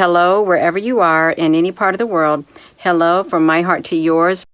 hello wherever you are in any part of the world. Hello from my heart to yours.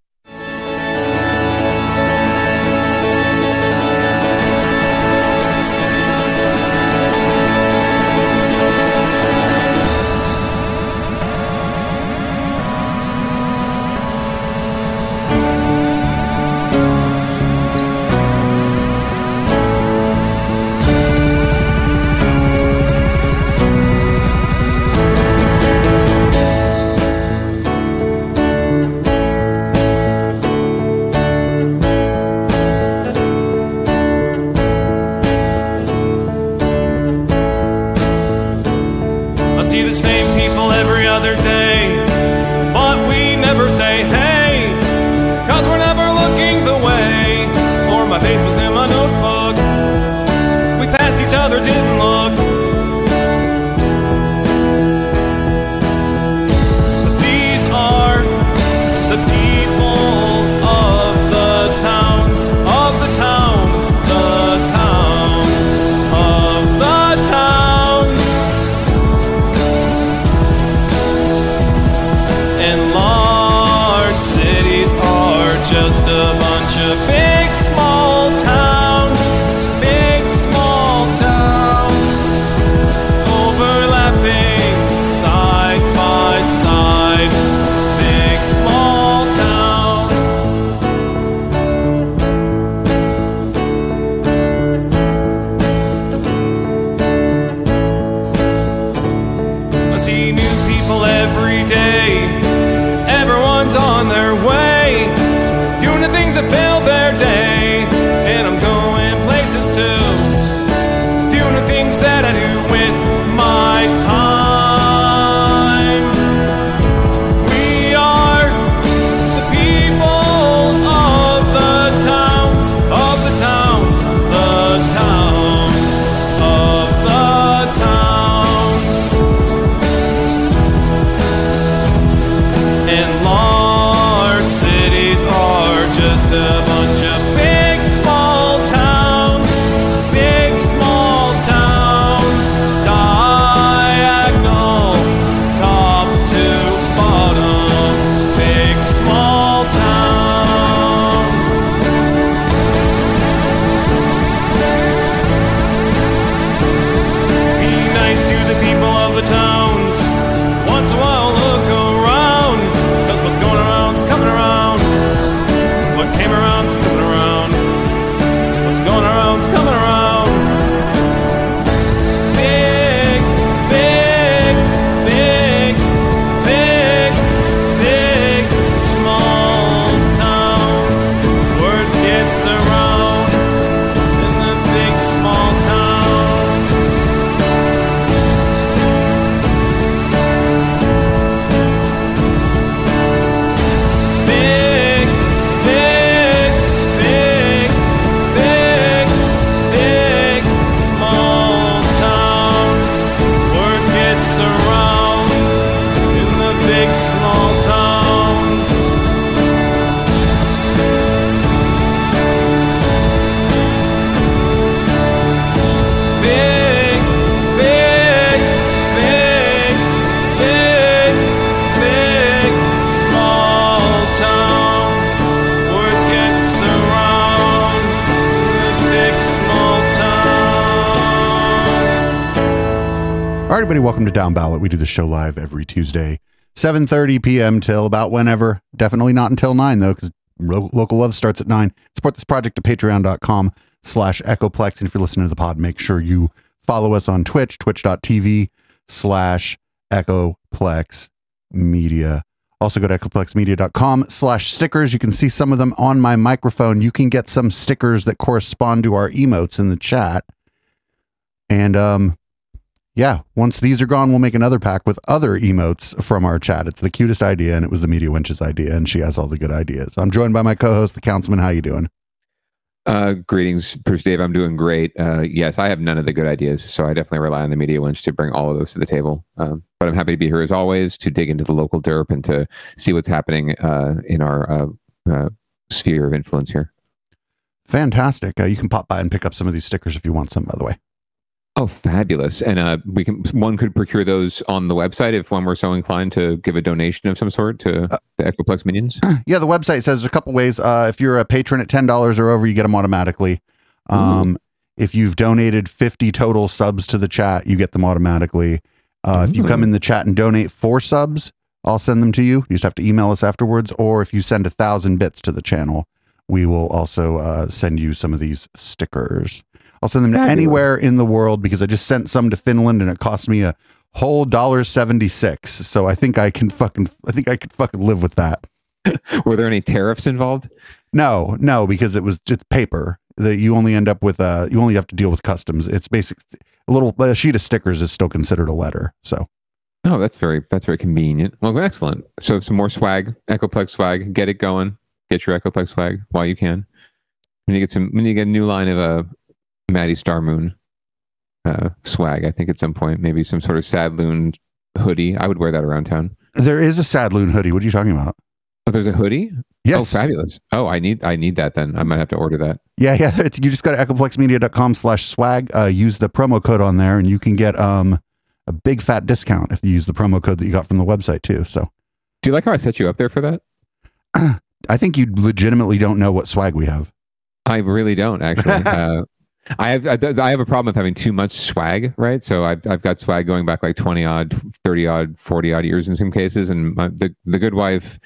Everybody, welcome to Down Ballot. We do the show live every Tuesday, 7.30 p.m. till about whenever. Definitely not until 9, though, because local love starts at 9. Support this project at patreon.com slash echoplex. And if you're listening to the pod, make sure you follow us on Twitch, twitch.tv slash echoplex media. Also go to echoplexmedia.com slash stickers. You can see some of them on my microphone. You can get some stickers that correspond to our emotes in the chat. And um, yeah, once these are gone, we'll make another pack with other emotes from our chat. It's the cutest idea, and it was the media winch's idea, and she has all the good ideas. I'm joined by my co-host, the councilman. How you doing? Uh, greetings, Bruce Dave. I'm doing great. Uh, yes, I have none of the good ideas, so I definitely rely on the media wench to bring all of those to the table. Um, but I'm happy to be here as always to dig into the local derp and to see what's happening uh, in our uh, uh, sphere of influence here. Fantastic. Uh, you can pop by and pick up some of these stickers if you want some, by the way. Oh, fabulous! And uh, we can one could procure those on the website if one were so inclined to give a donation of some sort to Uh, the Echoplex minions. Yeah, the website says a couple ways. Uh, if you're a patron at ten dollars or over, you get them automatically. Um, if you've donated fifty total subs to the chat, you get them automatically. Uh, if you come in the chat and donate four subs, I'll send them to you. You just have to email us afterwards. Or if you send a thousand bits to the channel, we will also uh, send you some of these stickers. I'll send them to anywhere in the world because I just sent some to Finland and it cost me a whole dollar seventy six. So I think I can fucking I think I could fucking live with that. Were there any tariffs involved? No, no, because it was just paper that you only end up with. Uh, you only have to deal with customs. It's basic. A little a sheet of stickers is still considered a letter. So Oh, that's very that's very convenient. Well, excellent. So some more swag, Echoplex swag. Get it going. Get your Echoplex swag while you can. Need to get some. Need to get a new line of uh, Maddie Star Moon uh, swag. I think at some point, maybe some sort of sad loon hoodie. I would wear that around town. there is a sad loon hoodie. What are you talking about? Oh, there's a hoodie. Yes. Oh, fabulous. Oh, I need I need that then. I might have to order that. Yeah, yeah. It's, you just go to echoplexmedia.com slash swag. Uh, use the promo code on there, and you can get um a big fat discount if you use the promo code that you got from the website too. So Do you like how I set you up there for that? I think you legitimately don't know what swag we have. I really don't actually. uh, I have I, I have a problem of having too much swag, right? So I've I've got swag going back like twenty odd, thirty odd, forty odd years in some cases, and my, the the good wife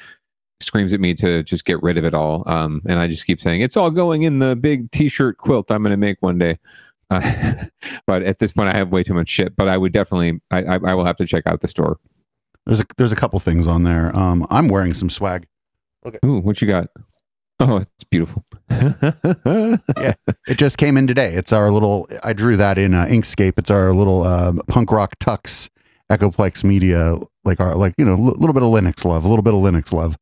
screams at me to just get rid of it all. Um, and I just keep saying it's all going in the big T-shirt quilt I'm going to make one day. Uh, but at this point, I have way too much shit. But I would definitely, I, I, I will have to check out the store. There's a there's a couple things on there. Um, I'm wearing some swag. Okay. Ooh, what you got? Oh, it's beautiful. Yeah, it just came in today. It's our little. I drew that in uh, Inkscape. It's our little uh, punk rock tux Echoplex Media, like our like you know a little bit of Linux love, a little bit of Linux love.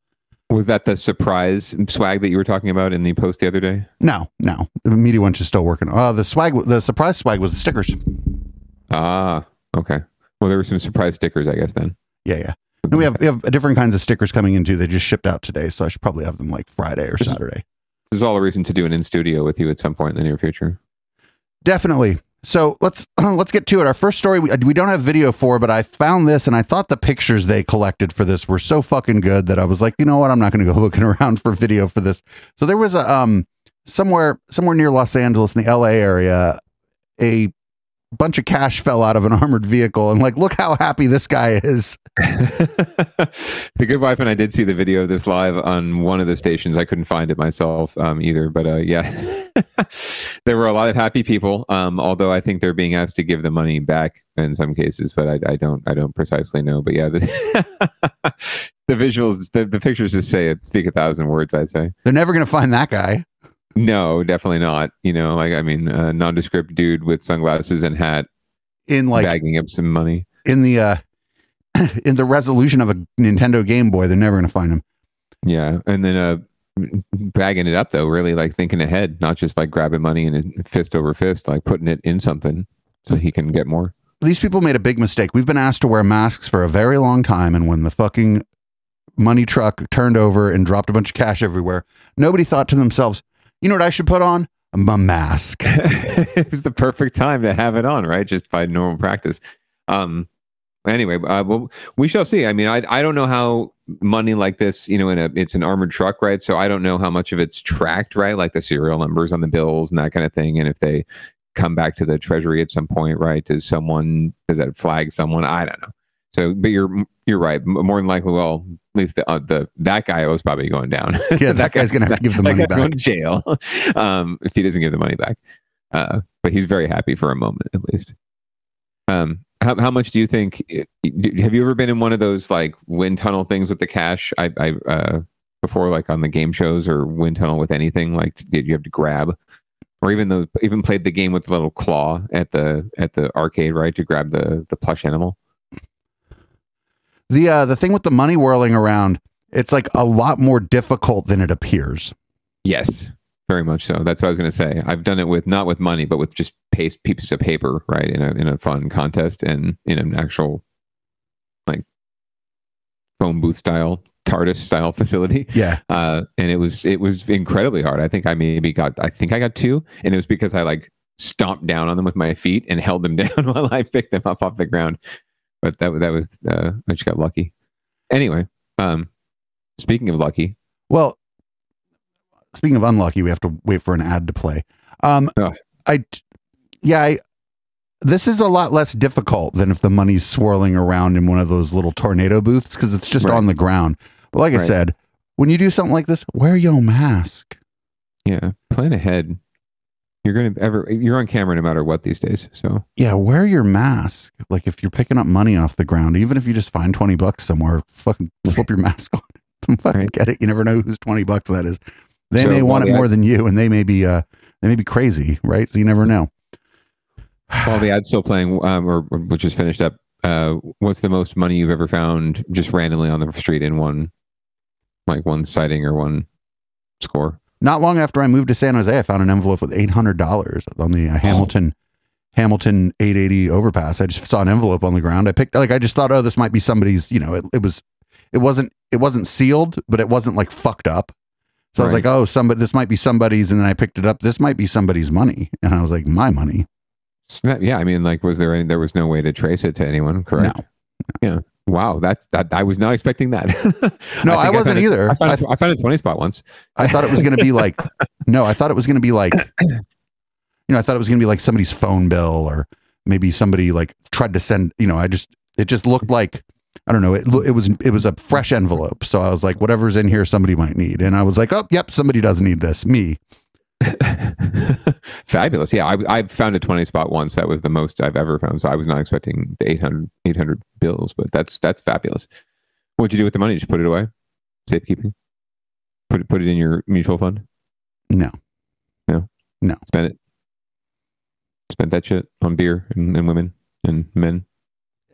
Was that the surprise swag that you were talking about in the post the other day? No, no, the media one is still working. Uh, the swag, the surprise swag was the stickers. Ah, okay. Well, there were some surprise stickers, I guess. Then Yeah, yeah. And we have we have different kinds of stickers coming in too. They just shipped out today, so I should probably have them like Friday or Saturday. There's all a reason to do an in studio with you at some point in the near future. Definitely. So let's let's get to it. Our first story we, we don't have video for, but I found this and I thought the pictures they collected for this were so fucking good that I was like, you know what, I'm not going to go looking around for video for this. So there was a um somewhere somewhere near Los Angeles in the LA area, a bunch of cash fell out of an armored vehicle and like look how happy this guy is. the good wife and I did see the video of this live on one of the stations. I couldn't find it myself um, either, but uh, yeah, there were a lot of happy people. Um, although I think they're being asked to give the money back in some cases, but I, I don't, I don't precisely know. But yeah, the, the visuals, the, the pictures just say it speak a thousand words. I'd say. They're never going to find that guy. No, definitely not. You know, like I mean, a nondescript dude with sunglasses and hat, In like bagging up some money. in the uh in the resolution of a Nintendo Game Boy, they're never going to find him. Yeah, and then uh, bagging it up though, really like thinking ahead, not just like grabbing money and fist over fist, like putting it in something so he can get more. these people made a big mistake. We've been asked to wear masks for a very long time, and when the fucking money truck turned over and dropped a bunch of cash everywhere, nobody thought to themselves, "You know what I should put on? A mask." it's the perfect time to have it on, right? Just by normal practice. Um. Anyway, uh, well, we shall see. I mean, I I don't know how money like this, you know, in a it's an armored truck, right? So I don't know how much of it's tracked, right? Like the serial numbers on the bills and that kind of thing, and if they come back to the treasury at some point, right? Does someone does that flag someone? I don't know. So, but you're you're right. More than likely, well, at least the uh, the that guy was probably going down. Yeah, that guy's gonna have to give the money guy's going back. to jail um, if he doesn't give the money back. Uh, but he's very happy for a moment, at least. Um, how how much do you think? Have you ever been in one of those like wind tunnel things with the cash? I I uh, before like on the game shows or wind tunnel with anything like did you have to grab? Or even though even played the game with the little claw at the at the arcade, right, to grab the the plush animal. The uh, the thing with the money whirling around, it's like a lot more difficult than it appears. Yes, very much so. That's what I was going to say. I've done it with not with money, but with just paste pieces of paper, right, in a in a fun contest and in an actual like phone booth style TARDIS style facility. Yeah, Uh, and it was it was incredibly hard. I think I maybe got I think I got two, and it was because I like stomped down on them with my feet and held them down while I picked them up off the ground. But that that was uh, I just got lucky. Anyway, um, speaking of lucky, Well, speaking of unlucky, we have to wait for an ad to play. Um, Ugh. I, yeah, I, this is a lot less difficult than if the money's swirling around in one of those little tornado booths because it's just Right. on the ground. But like I said, when you do something like this, wear your mask. yeah, plan ahead. You're gonna ever you're on camera no matter what these days. So Yeah, wear your mask. Like if you're picking up money off the ground, even if you just find 20 bucks somewhere, fucking slip your mask on. fucking Right. get it. You never know whose 20 bucks that is. They So may want it the more ad- than you and they may be uh they may be crazy, right? So you never know. while the ad's still playing, um, or, or which is finished up, uh, what's the most money you've ever found just randomly on the street in one, like one sighting or one score? Not long after I moved to San Jose, I found an envelope with eight hundred dollars on the uh, Hamilton Hamilton eight eighty overpass. I just saw an envelope on the ground. I picked like I just thought, oh, this might be somebody's. You know, it, it was it wasn't it wasn't sealed, but it wasn't like fucked up. So I was like, oh, somebody this might be somebody's, and then I picked it up. This might be somebody's money, and I was like, my money. Yeah, I mean, like, was there any? There was no way to trace it to anyone, correct? No, Wow, that's that. I was not expecting that. No, I think wasn't a- either. I found, I a- th- I found a twenty spot once. I thought it was going to be like, no, I thought it was going to be like, you know, I thought it was going to be like somebody's phone bill or maybe somebody like tried to send, you know, I just, it just looked like, I don't know, it, it was, it was a fresh envelope. So I was like, whatever's in here, somebody might need. And I was like, oh, yep, somebody does need this. Me. Fabulous. Yeah, I, I found a 20 spot once. That was the most I've ever found. So I was not expecting the 800, 800 bills, but that's that's fabulous. What'd you do with the money? Just put it away? Safekeeping? Put it put it in your mutual fund? No. No? No. Spend it? Spent that shit on beer and, and women and men?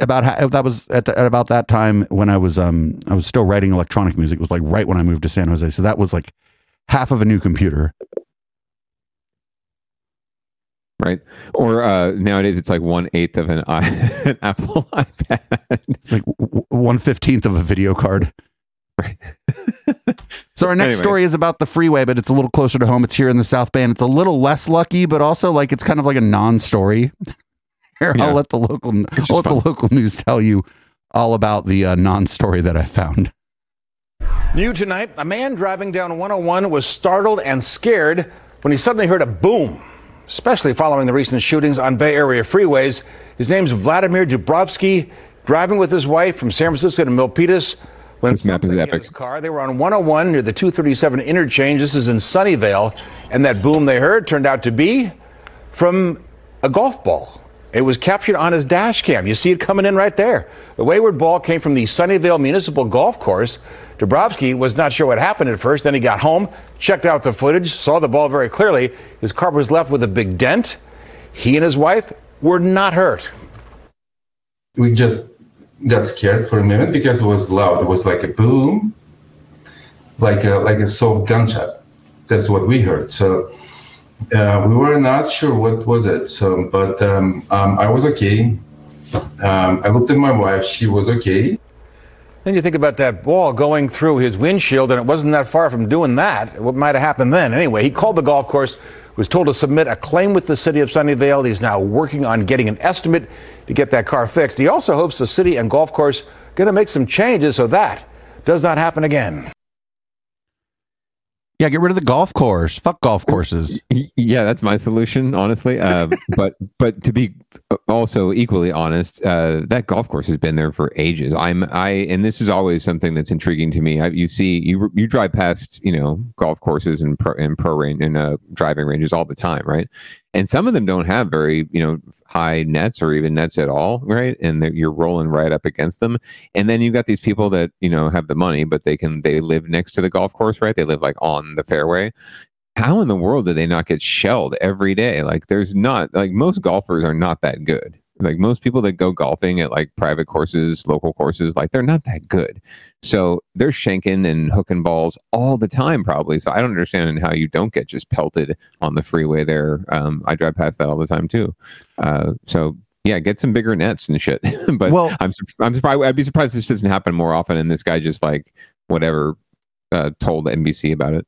About how, that was at, the, at about that time when I was, um, I was still writing electronic music. It was like right when I moved to San Jose. So that was like half of a new computer. Right? Or uh, nowadays it's like one eighth of an, i an Apple iPad. It's like one fifteenth of a video card. Right. so our next Anyway. story is about the freeway, but it's a little closer to home. It's here in the South Band. It's a little less lucky, but also like it's kind of like a non-story. Here, Yeah. I'll let the local I'll let fun. the local news tell you all about the uh, non-story that I found. New tonight, a man driving down 101 was startled and scared when he suddenly heard a boom, especially following the recent shootings on Bay Area freeways. His name's Vladimir Dubrovsky, driving with his wife from San Francisco to Milpitas. When This map is epic. his car, they were on 101 near the 237 interchange. This is in Sunnyvale, and that boom they heard turned out to be from a golf ball. It was captured on his dash cam. You see it coming in right there. The wayward ball came from the Sunnyvale Municipal Golf Course. Dabrowski was not sure what happened at first. Then he got home, checked out the footage, saw the ball very clearly. His car was left with a big dent. He and his wife were not hurt. we just got scared for a minute because it was loud. It was like a boom, like a like a soft gunshot. That's what we heard. So uh, we were not sure what was it. So, but um, um, I was okay. Um, I looked at my wife; she was okay. Then you think about that ball going through his windshield, and it wasn't that far from doing that. What might have happened then? Anyway, he called the golf course, was told to submit a claim with the city of Sunnyvale. He's now working on getting an estimate to get that car fixed. He also hopes the city and golf course going to make some changes so that does not happen again. Yeah, get rid of the golf course. Fuck golf courses. Yeah, that's my solution, honestly. Uh, but but to be also equally honest, uh, that golf course has been there for ages. I'm I, and this is always something that's intriguing to me. I, you see, you you drive past, you know, golf courses and pro, and pro range and uh, driving ranges all the time, right? And some of them don't have very, you know, high nets or even nets at all, right? And you're rolling right up against them. And then you've got these people that you know have the money, but they can they live next to the golf course, right? They live like on the fairway how in the world do they not get shelled every day? Like, there's not like most golfers are not that good. Like most people that go golfing at like private courses, local courses, like they're not that good. So they're shanking and hooking balls all the time, probably. So I don't understand how you don't get just pelted on the freeway there. Um, I drive past that all the time too. Uh, so yeah, get some bigger nets and shit. but Well- I'm I'm surprised. I'd be surprised this doesn't happen more often. And this guy just like whatever uh, told NBC about it.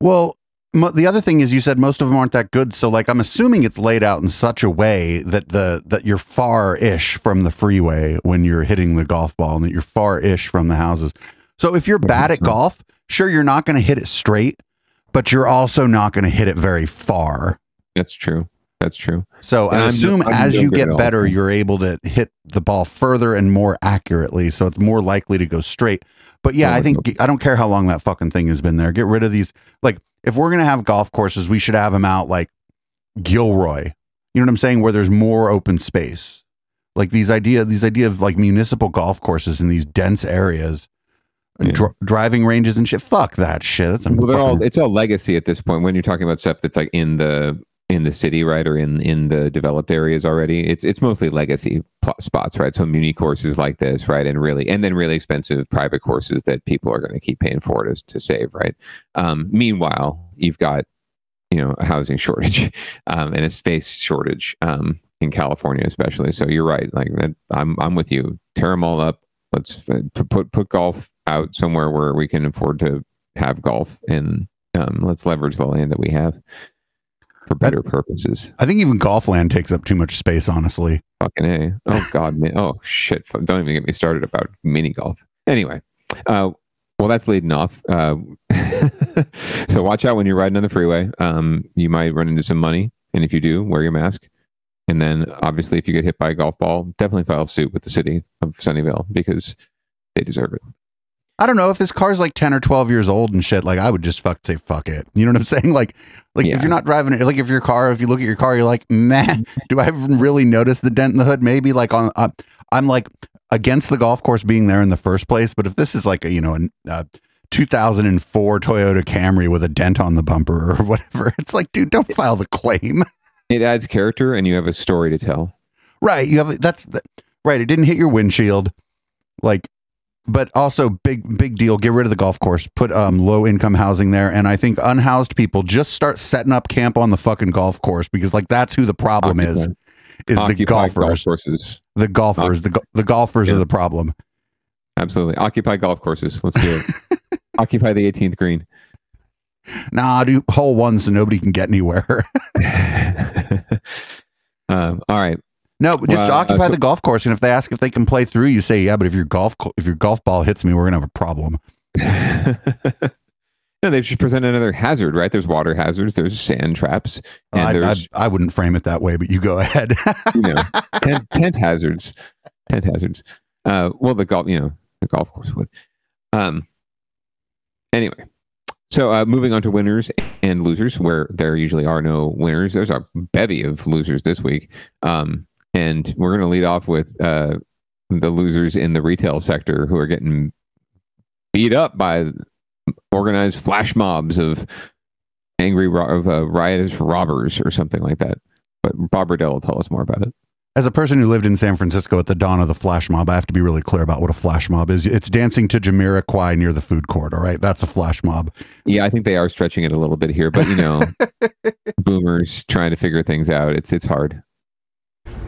Well, mo- the other thing is you said most of them aren't that good. So like I'm assuming it's laid out in such a way that the that you're far-ish from the freeway when you're hitting the golf ball and that you're far-ish from the houses. So if you're bad at golf, sure you're not going to hit it straight, but you're also not going to hit it very far. That's true. That's true. So And I I'm- assume as you get better, you're able to hit the ball further and more accurately. So it's more likely to go straight. But yeah, I think. I don't care how long that fucking thing has been there. Get rid of these. Like, if we're gonna have golf courses, we should have them out like Gilroy. You know what I'm saying? Where there's more open space. Like these idea, these idea of like municipal golf courses in these dense areas, Yeah. dri- driving ranges and shit. Fuck that shit. That's Well, they're all it's all legacy at this point. When you're talking about stuff that's like in the in the city, right, or in in the developed areas already, it's it's mostly legacy spots, right? So muni courses like this, right, and really, and then really expensive private courses that people are going to keep paying for to to save, right? Um, meanwhile, you've got you know a housing shortage um, and a space shortage um, in California, especially. So you're right. Like I'm I'm with you. Tear them all up. Let's uh, put put golf out somewhere where we can afford to have golf and um, let's leverage the land that we have for better purposes. I think even golf land takes up too much space, honestly. Fucking a. Oh god, man. Oh shit. Don't even get me started about mini golf. Anyway, uh, well, that's leading off. Uh, so watch out when you're riding on the freeway. Um, you might run into some money, and if you do, wear your mask. And then, obviously, if you get hit by a golf ball, definitely file suit with the city of Sunnyvale because they deserve it. I don't know if this car's like 10 or 12 years old and shit. Like, I would just fuck say, fuck it. You know what I'm saying? Like, like Yeah. if you're not driving it, like if your car, if you look at your car, you're like, man, do I even really notice the dent in the hood? Maybe like on, uh, I'm like against the golf course being there in the first place. But if this is like a, you know, a, a 2004 Toyota Camry with a dent on the bumper or whatever, it's like, dude, don't file the claim. It adds character, and you have a story to tell. Right. You have that's right. It didn't hit your windshield. Like, but also big, big deal. Get rid of the golf course. Put um, low income housing there. And I think unhoused people just start setting up camp on the fucking golf course because like that's who the problem is. Is the Occupy golf golfers. courses. The golfers. The, the golfers Yeah. are the problem. Absolutely. Occupy golf courses. Let's do it. Occupy the 18th green. Nah, do hole one so nobody can get anywhere. um, all right. No, just Well, uh, occupy so- the golf course. And if they ask if they can play through, you say, yeah, but if your golf, co- if your golf ball hits me, we're going to have a problem. no, they've just presented another hazard, right? There's water hazards, there's sand traps, and I, I, there's I wouldn't frame it that way, but you go ahead. you know tent, tent hazards, tent hazards. Uh, well, the golf, you know, the golf course would. Um. Anyway, so uh, moving on to winners and losers, where there usually are no winners. There's a bevy of losers this week, um, and we're going to lead off with uh, the losers in the retail sector who are getting beat up by organized flash mobs of angry ro- of uh, riotous robbers or something like that. But Bob Redell will tell us more about it. As a person who lived in San Francisco at the dawn of the flash mob, I have to be really clear about what a flash mob is. It's dancing to Jamiroquai near the food court. All right, that's a flash mob. Yeah, I think they are stretching it a little bit here, but you know, boomers trying to figure things out. It's it's hard.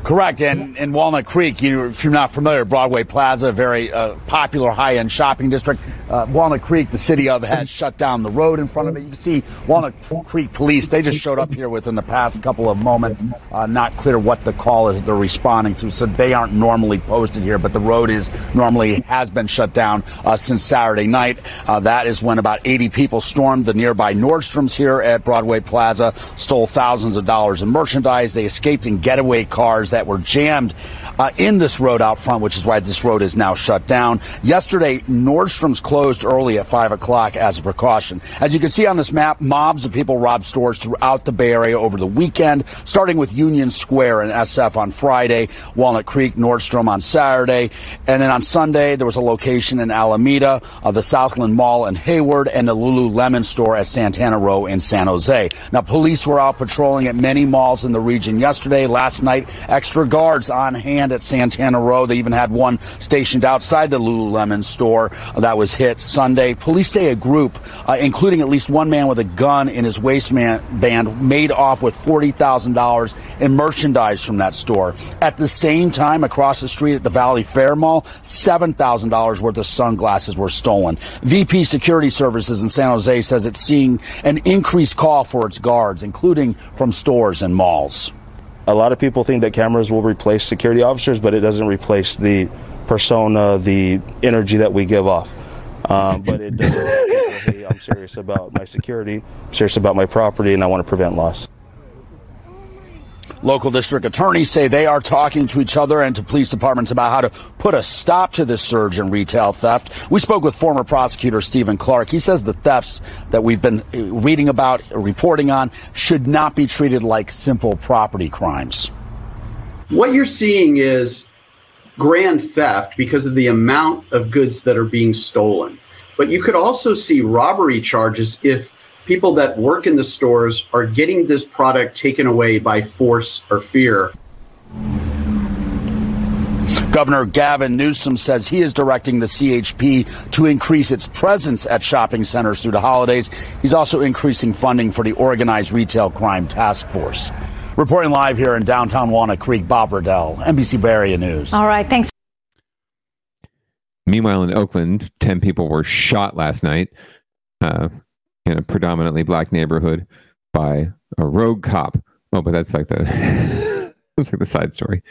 Correct. And in Walnut Creek, you, if you're not familiar, Broadway Plaza, very uh, popular high-end shopping district. Uh, Walnut Creek, the city of, has shut down the road in front of it. You can see Walnut Creek police. They just showed up here within the past couple of moments. Uh, not clear what the call is they're responding to, so they aren't normally posted here. But the road is normally has been shut down uh, since Saturday night. Uh, that is when about 80 people stormed the nearby Nordstrom's here at Broadway Plaza, stole thousands of dollars in merchandise. They escaped in getaway cars that were jammed uh, in this road out front, which is why this road is now shut down. Yesterday, Nordstrom's closed early at 5 o'clock as a precaution. As you can see on this map, mobs of people robbed stores throughout the Bay Area over the weekend, starting with Union Square and SF on Friday, Walnut Creek, Nordstrom on Saturday, and then on Sunday, there was a location in Alameda, uh, the Southland Mall in Hayward, and the Lululemon store at Santana Row in San Jose. Now, police were out patrolling at many malls in the region yesterday. Last night, extra guards on hand at Santana Row. They even had one stationed outside the Lululemon store that was hit Sunday. Police say a group, uh, including at least one man with a gun in his waistband, made off with $40,000 in merchandise from that store. At the same time, across the street at the Valley Fair Mall, $7,000 worth of sunglasses were stolen. VP Security Services in San Jose says it's seeing an increased call for its guards, including from stores and malls. A lot of people think that cameras will replace security officers, but it doesn't replace the persona, the energy that we give off. Um, but it does. I'm serious about my security, I'm serious about my property, and I want to prevent loss. Local district attorneys say they are talking to each other and to police departments about how to put a stop to this surge in retail theft. We spoke with former prosecutor Stephen Clark. He says the thefts that we've been uh, reading about, reporting on, should not be treated like simple property crimes. What you're seeing is grand theft because of the amount of goods that are being stolen. But you could also see robbery charges if people that work in the stores are getting this product taken away by force or fear. Governor Gavin Newsom says he is directing the CHP to increase its presence at shopping centers through the holidays. He's also increasing funding for the Organized Retail Crime Task Force. Reporting live here in downtown Walnut Creek, Bob Redell, NBC Bay Area News. All right, thanks. Meanwhile, in Oakland, 10 people were shot last night. Uh, in a predominantly black neighborhood by a rogue cop. Oh, but that's like the that's like the side story.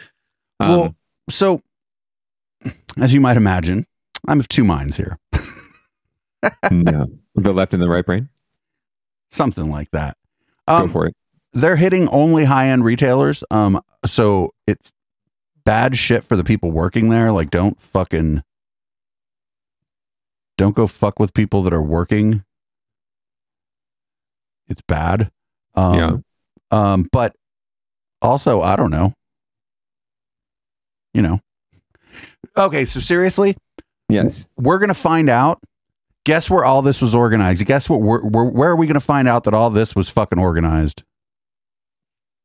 Um, well, so as you might imagine, I'm of two minds here. no, the left and the right brain, something like that. Um, Go for it. They're hitting only high end retailers. Um, so it's bad shit for the people working there. Like, don't fucking don't go fuck with people that are working it's bad. Um, yeah. Um, but also, I don't know. You know. Okay, so seriously, yes, we're gonna find out. Guess where all this was organized? Guess what? Where, where, where are we gonna find out that all this was fucking organized?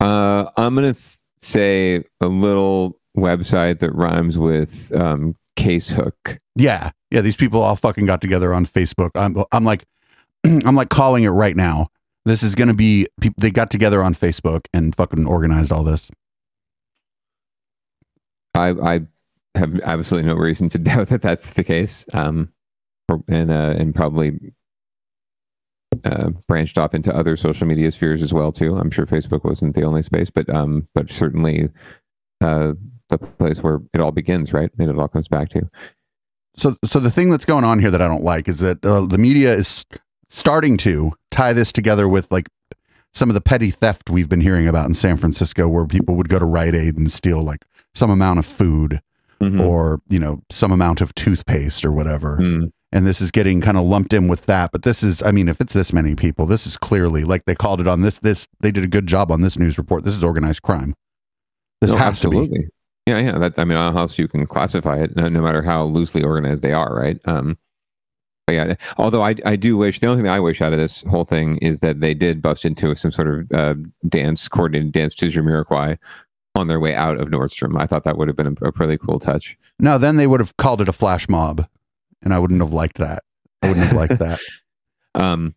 Uh, I'm gonna th- say a little website that rhymes with um, Casehook. Yeah, yeah. These people all fucking got together on Facebook. I'm, I'm like, I'm like calling it right now. This is going to be people. They got together on Facebook and fucking organized all this. I I have absolutely no reason to doubt that that's the case. Um, and uh, and probably uh, branched off into other social media spheres as well too. I'm sure Facebook wasn't the only space, but um, but certainly uh, the place where it all begins, right? And it all comes back to. So, so the thing that's going on here that I don't like is that uh, the media is starting to tie this together with like some of the petty theft we've been hearing about in San Francisco, where people would go to Rite Aid and steal like some amount of food mm-hmm. or you know some amount of toothpaste or whatever. Mm. And this is getting kind of lumped in with that. But this is, I mean, if it's this many people, this is clearly like they called it on this. This they did a good job on this news report. This is organized crime. This no, has absolutely. to be. Yeah, yeah. That I mean, how else you can classify it, no, no matter how loosely organized they are, right? Um, yeah, although I, I do wish the only thing I wish out of this whole thing is that they did bust into some sort of uh, dance coordinated dance to Jamiroquai on their way out of Nordstrom. I thought that would have been a, a pretty cool touch. No, then they would have called it a flash mob, and I wouldn't have liked that. I wouldn't have liked that. um,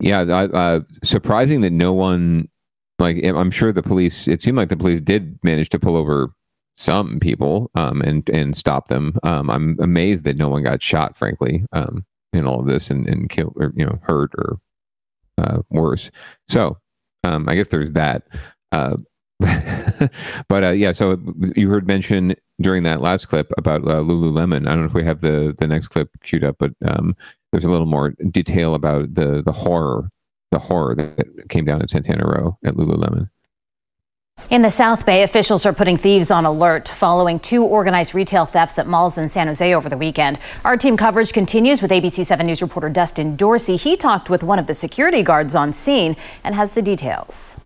yeah, uh, surprising that no one like I'm sure the police. It seemed like the police did manage to pull over some people um, and and stop them. Um, I'm amazed that no one got shot. Frankly, um, in all of this and, and killed or you know hurt or uh, worse. So um, I guess there's that. Uh, but uh, yeah, so you heard mention during that last clip about uh, Lululemon. I don't know if we have the the next clip queued up, but um, there's a little more detail about the the horror the horror that came down at Santana Row at Lululemon. In the South Bay, officials are putting thieves on alert following two organized retail thefts at malls in San Jose over the weekend. Our team coverage continues with ABC 7 News reporter Dustin Dorsey. He talked with one of the security guards on scene and has the details.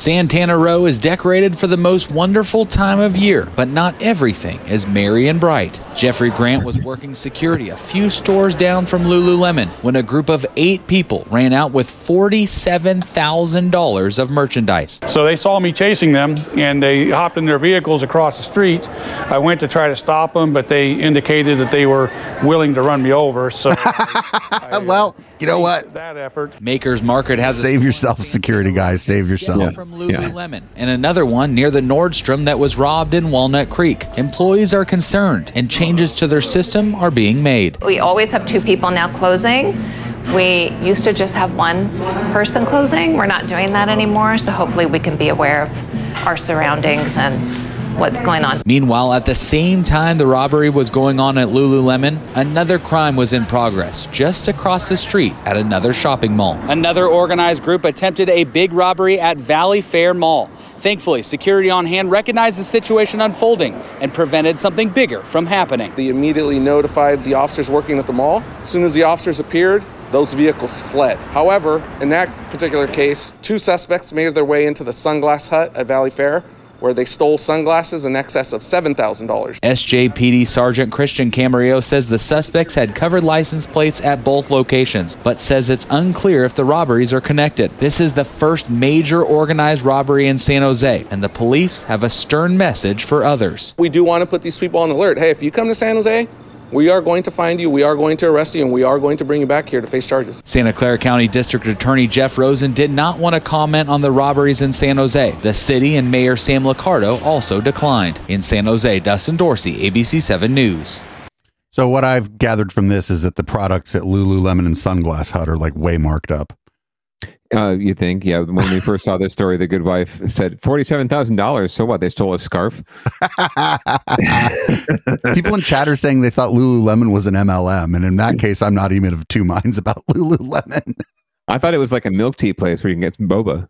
Santana Row is decorated for the most wonderful time of year, but not everything is merry and bright. Jeffrey Grant was working security a few stores down from Lululemon when a group of eight people ran out with $47,000 of merchandise. So they saw me chasing them and they hopped in their vehicles across the street. I went to try to stop them, but they indicated that they were willing to run me over. So, uh, well, you know what? That effort. Maker's Market has a Save yourself, security guys. Save yourself. from Lululemon and another one near the Nordstrom that was robbed in Walnut Creek. Employees are concerned and changes to their system are being made. We always have two people now closing. We used to just have one person closing. We're not doing that anymore, so hopefully we can be aware of our surroundings and what's going on. Meanwhile, at the same time the robbery was going on at Lululemon, another crime was in progress just across the street at another shopping mall. Another organized group attempted a big robbery at Valley Fair Mall. Thankfully, security on hand recognized the situation unfolding and prevented something bigger from happening. They immediately notified the officers working at the mall. As soon as the officers appeared, those vehicles fled. However, in that particular case, two suspects made their way into the sunglass hut at Valley Fair where they stole sunglasses in excess of $7,000. SJPD Sergeant Christian Camarillo says the suspects had covered license plates at both locations, but says it's unclear if the robberies are connected. This is the first major organized robbery in San Jose, and the police have a stern message for others. We do want to put these people on alert. Hey, if you come to San Jose, we are going to find you, we are going to arrest you, and we are going to bring you back here to face charges. Santa Clara County District Attorney Jeff Rosen did not want to comment on the robberies in San Jose. The city and Mayor Sam Liccardo also declined. In San Jose, Dustin Dorsey, ABC 7 News. So what I've gathered from this is that the products at Lululemon and Sunglass Hut are like way marked up. Uh, you think? Yeah. When we first saw this story, the good wife said forty-seven thousand dollars. So what? They stole a scarf. People in chat are saying they thought Lululemon was an MLM, and in that case, I'm not even of two minds about Lululemon. I thought it was like a milk tea place where you can get some boba.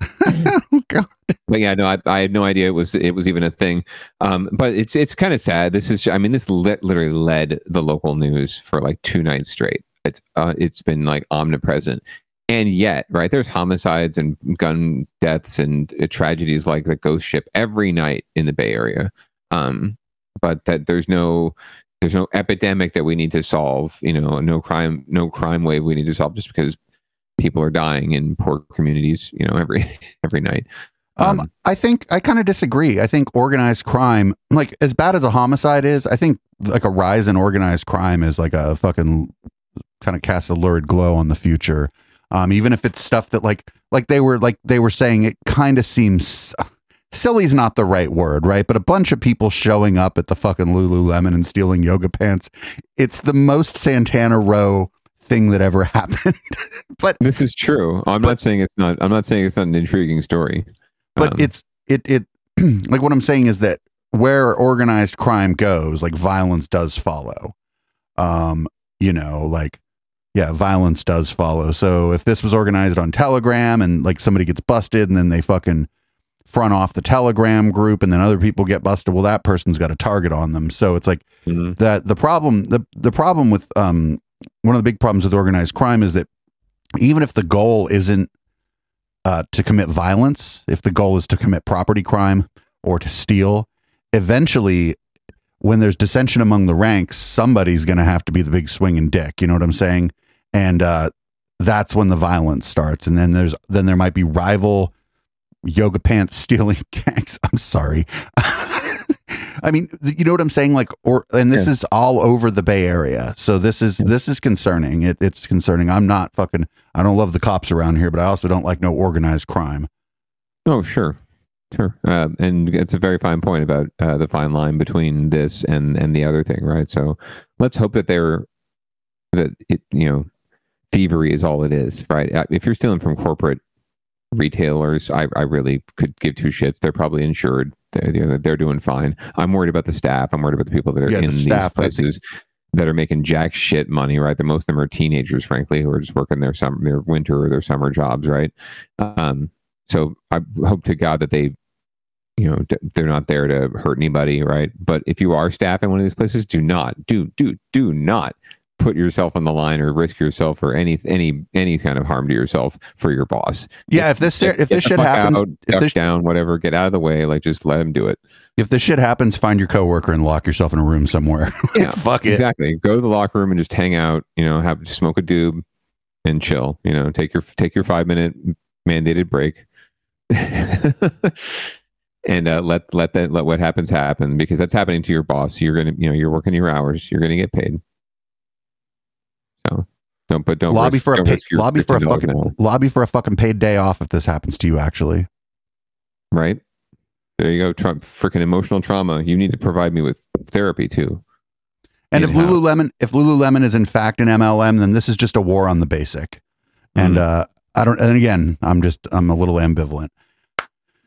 But yeah, no, I, I had no idea it was it was even a thing. Um, but it's it's kind of sad. This is, I mean, this lit, literally led the local news for like two nights straight. It's uh, it's been like omnipresent, and yet, right, there's homicides and gun deaths and uh, tragedies like the ghost ship every night in the Bay Area. Um, but that there's no there's no epidemic that we need to solve. You know, no crime no crime wave we need to solve just because people are dying in poor communities. You know, every every night. Um, I think I kind of disagree. I think organized crime, like as bad as a homicide is, I think like a rise in organized crime is like a fucking kind of casts a lurid glow on the future. Um, even if it's stuff that like like they were like they were saying, it kind of seems silly's not the right word, right? But a bunch of people showing up at the fucking Lululemon and stealing yoga pants. It's the most Santana Row thing that ever happened. but this is true. I'm not saying it's not. I'm not saying it's not an intriguing story. but Um, it's it it like what I'm saying is that where organized crime goes, like violence does follow. Um, you know, like yeah, violence does follow. So if this was organized on Telegram and like somebody gets busted and then they fucking front off the Telegram group and then other people get busted, well that person's got a target on them. So it's like that the problem the the problem with um one of the big problems with organized crime is that even if the goal isn't uh, to commit violence, if the goal is to commit property crime or to steal, eventually, when there's dissension among the ranks, somebody's going to have to be the big swinging dick. You know what I'm saying? And uh, that's when the violence starts. And then there's then there might be rival yoga pants stealing gangs. I'm sorry. I mean, you know what I'm saying? Like, or and this Yeah. is all over the Bay Area. So this is this is concerning. It, it's concerning. I'm not fucking. I don't love the cops around here, but I also don't like no organized crime. Oh, sure, sure, uh, and it's a very fine point about uh, the fine line between this and and the other thing, right? So let's hope that they're that it, you know, thievery is all it is, right? Uh, If you're stealing from corporate retailers, I I really could give two shits. They're probably insured. They're they're doing fine. I'm worried about the staff. I'm worried about the people that are Yeah, the in these staff, think- places. That are making jack shit money, right? The most of them are teenagers, frankly, who are just working their summer, their winter or their summer jobs, right? Um, so I hope to God that they, you know, they're not there to hurt anybody, right? But if you are staff in one of these places, do not, do, do, do not put yourself on the line or risk yourself or any any any kind of harm to yourself for your boss. Yeah, if this Get- if this shit happens, out, if duck this down, whatever, get out of the way. Like just let him do it. if this shit happens, find your coworker and lock yourself in a room somewhere. Yeah, Fuck it. Exactly. Go to the locker room and just hang out. You know, have smoke a doob and chill. You know, take your take your five minute mandated break, and uh, let let that let what happens happen because that's happening to your boss. You're gonna you know you're working your hours. You're gonna get paid. Don't but don't lobby risk- for a pay, lobby for a fucking hour, lobby for a fucking paid day off if this happens to you. Actually, right. There you go. Trump, freaking emotional trauma. You need to provide me with therapy too. and if. Lululemon if Lululemon is in fact an MLM, then this is just a war on the basic. And Mm-hmm. uh, I don't. And again, I'm just I'm a little ambivalent.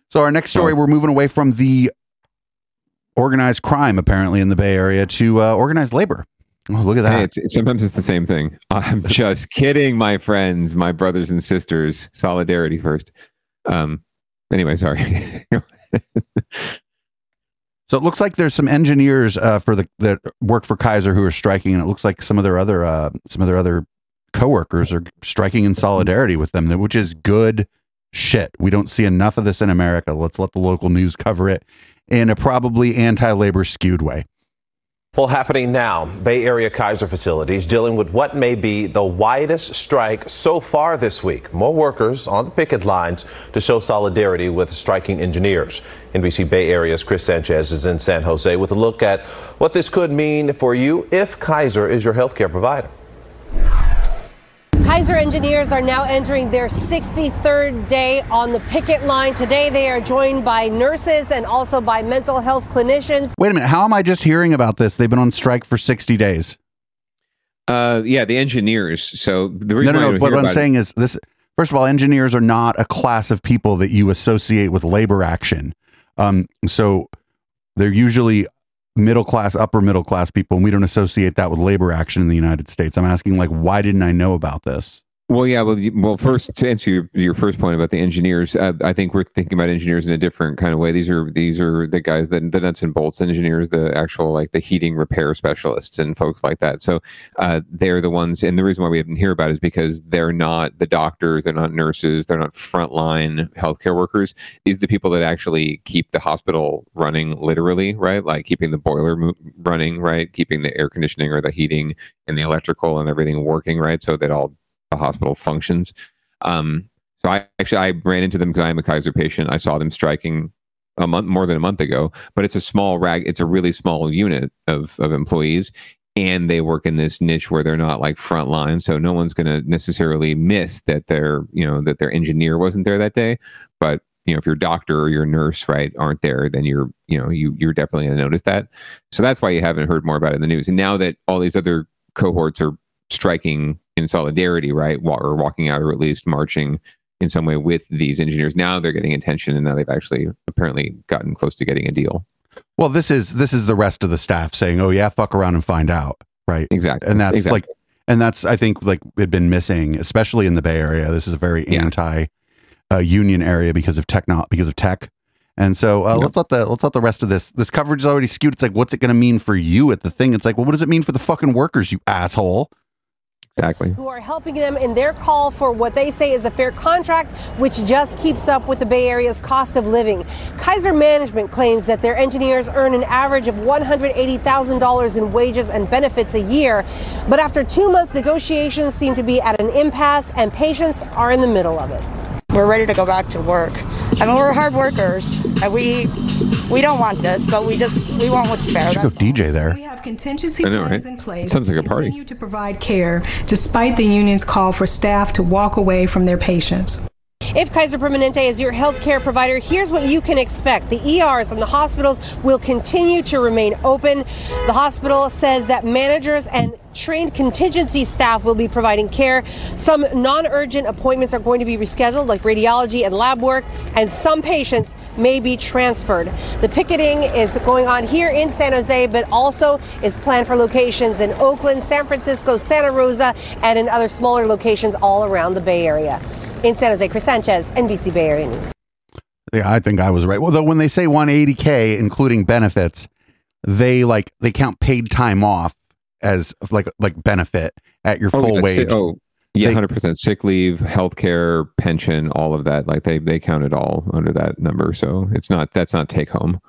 So our next story, we're moving away from the organized crime apparently in the Bay Area to uh, organized labor. Oh, look at that. Hey, it's, it's- sometimes it's the same thing. I'm just kidding, my friends, my brothers and sisters. Solidarity first. Um. Anyway, sorry. So it looks like there's some engineers uh, for the that work for Kaiser who are striking, and it looks like some of their other uh, some of their other coworkers are striking in solidarity with them, which is good shit. We don't see enough of this in America. Let's let the local news cover it in a probably anti-labor skewed way. Well, happening now, Bay Area Kaiser facilities dealing with what may be the widest strike so far this week. More workers on the picket lines to show solidarity with striking engineers. NBC Bay Area's Chris Sanchez is in San Jose with a look at what this could mean for you if Kaiser is your healthcare provider. Kaiser engineers are now entering their 63rd day on the picket line. Today they are joined by nurses and also by mental health clinicians. Wait a minute, how am I just hearing about this? They've been on strike for 60 days. uh. Yeah. The engineers. So the No, reason no, why I no. don't What I'm saying is this. First of all, engineers are not a class of people that you associate with labor action. Um, so they're usually middle class, upper middle class people, and we don't associate that with labor action in the United States. I'm asking, like, why didn't I know about this? Well, yeah. Well, well. First, to answer your, your first point about the engineers, uh, I think we're thinking about engineers in a different kind of way. These are these are the guys that the nuts and bolts engineers, the actual like the heating repair specialists and folks like that. So uh, they're the ones. And the reason why we didn't hear about it is because they're not the doctors, they're not nurses, they're not frontline healthcare workers. These are the people that actually keep the hospital running, literally, right? Like keeping the boiler mo- running, right? Keeping the air conditioning or the heating and the electrical and everything working, right? So that all the hospital functions. Um, so I actually I ran into them because I am a Kaiser patient. I saw them striking a month more than a month ago, but it's a small rag. It's a really small unit of of employees, and they work in this niche where they're not like frontline. So no one's going to necessarily miss that their you know that their engineer wasn't there that day, but you know if your doctor or your nurse right aren't there then you're you know you you're definitely going to notice that so that's why you haven't heard more about it in the news and now that all these other cohorts are striking in solidarity, right? Or walking out, or at least marching in some way with these engineers. Now they're getting attention, and now they've actually apparently gotten close to getting a deal. Well, this is this is the rest of the staff saying, "Oh yeah, fuck around and find out." Right? Exactly. And that's Exactly. like, and that's I think like had been missing, especially in the Bay Area. This is a very anti uh, union area because of techno because of tech. And so uh, let's let the let's let the rest of this this coverage is already skewed. It's like, what's it going to mean for you at the thing? It's like, well, what does it mean for the fucking workers, you asshole? Exactly. who are helping them in their call for what they say is a fair contract, which just keeps up with the Bay Area's cost of living. Kaiser Management claims that their engineers earn an average of $180,000 in wages and benefits a year. But after two months, negotiations seem to be at an impasse, and patients are in the middle of it. We're ready to go back to work. I mean, we're hard workers. and We we don't want this, but we just we want what's fair. Should go DJ there. We have contingency I know, plans right? in place Sounds like a party. continue to provide care despite the union's call for staff to walk away from their patients. If Kaiser Permanente is your healthcare provider, here's what you can expect. The ERs and the hospitals will continue to remain open. The hospital says that managers and trained contingency staff will be providing care. Some non urgent appointments are going to be rescheduled, like radiology and lab work, and some patients may be transferred. The picketing is going on here in San Jose, but also is planned for locations in Oakland, San Francisco, Santa Rosa, and in other smaller locations all around the Bay Area. In San Jose, Chris Sanchez, NBC Bay Area News. Yeah, I think I was right. Well, though when they say 180k including benefits, they like they count paid time off as like like benefit at your Oh, full yeah, wage. si- oh, yeah, hundred percent sick leave, healthcare, pension, all of that. Like they they count it all under that number. So it's not that's not take home.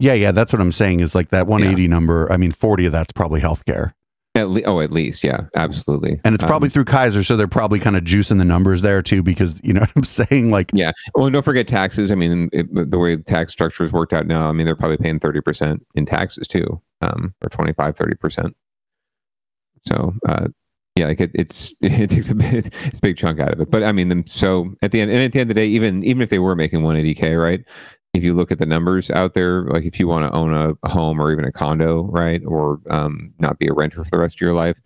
Yeah, yeah, that's what I'm saying. Is like that 180 number. I mean, 40 of that's probably healthcare, At le- oh, at least, yeah, absolutely. and it's probably Um, through Kaiser, so they're probably kind of juicing the numbers there too, because you know what I'm saying. Like, yeah. Well, don't forget taxes. I mean, it, the way the tax structure is worked out now, I mean, they're probably paying thirty percent in taxes too, um, or 25, 30 percent. So, uh, yeah, like it, it's it takes a bit, it's a big chunk out of it. But I mean, them so at the end, and at the end of the day, even even if they were making one eighty k, right? If you look at the numbers out there, like if you want to own a, a home or even a condo, right, or um, not be a renter for the rest of your life,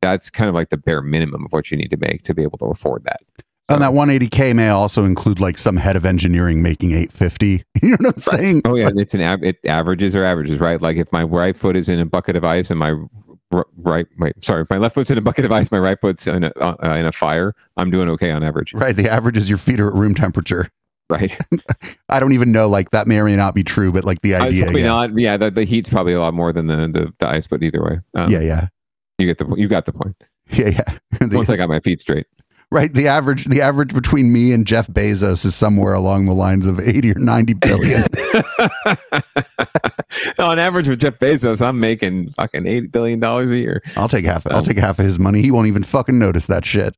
that's kind of like the bare minimum of what you need to make to be able to afford that. and that 180k may also include like some head of engineering making 850. You know what I'm saying? Oh yeah, it's an av- it averages are averages, right? Like if my right foot is in a bucket of ice and my r- right, wait, sorry, if my left foot's in a bucket of ice, my right foot's in a uh, in a fire, I'm doing okay on average. Right. The average is your feet are at room temperature. Right. I don't even know. Like that may or may not be true, but like the Uh, idea. probably yeah. not. Yeah, the, the heat's probably a lot more than the, the, the ice, but either way, um, yeah, yeah, you get the you got the point. yeah, yeah. The- Once I got my feet straight, right. The average, the average between me and Jeff Bezos is somewhere along the lines of 80 or 90 billion. on average with Jeff Bezos, I'm making fucking eight billion dollars a year. I'll take half. Um, I'll take half of his money. He won't even fucking notice that shit.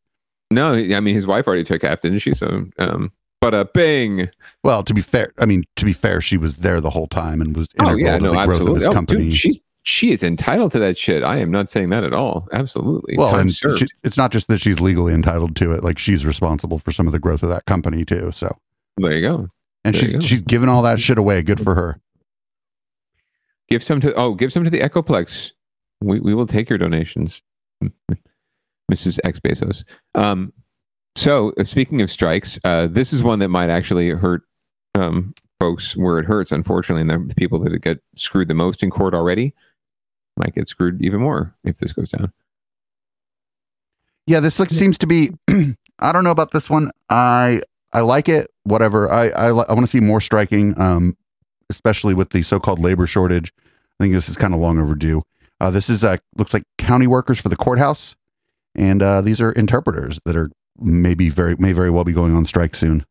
No, I mean his wife already took half, didn't she? So, um, but a bing. Well, to be fair, I mean, to be fair, she was there the whole time and was integral Oh yeah, to no, the growth absolutely. of this Oh, company. dude, she's she is entitled to that shit. I am not saying that at all. Absolutely. well, Time and she, it's not just that she's legally entitled to it; like she's responsible for some of the growth of that company too. So, there you go. and There she's go. she's giving all that shit away. Good for her. Give some to oh, give some to the Echoplex. We we will take your donations, Mrs. X Bezos. Um, so uh, speaking of strikes, uh, this is one that might actually hurt um, folks where it hurts. Unfortunately, and the, people that get screwed the most in court already might get screwed even more if this goes down. Yeah, this like seems to be. I don't know about this one. I I like it. Whatever. I I, I want to see more striking. Um, especially with the so-called labor shortage. I think this is kind of long overdue. Uh, this is uh looks like county workers for the courthouse, and uh, these are interpreters that are maybe very may very well be going on strike soon.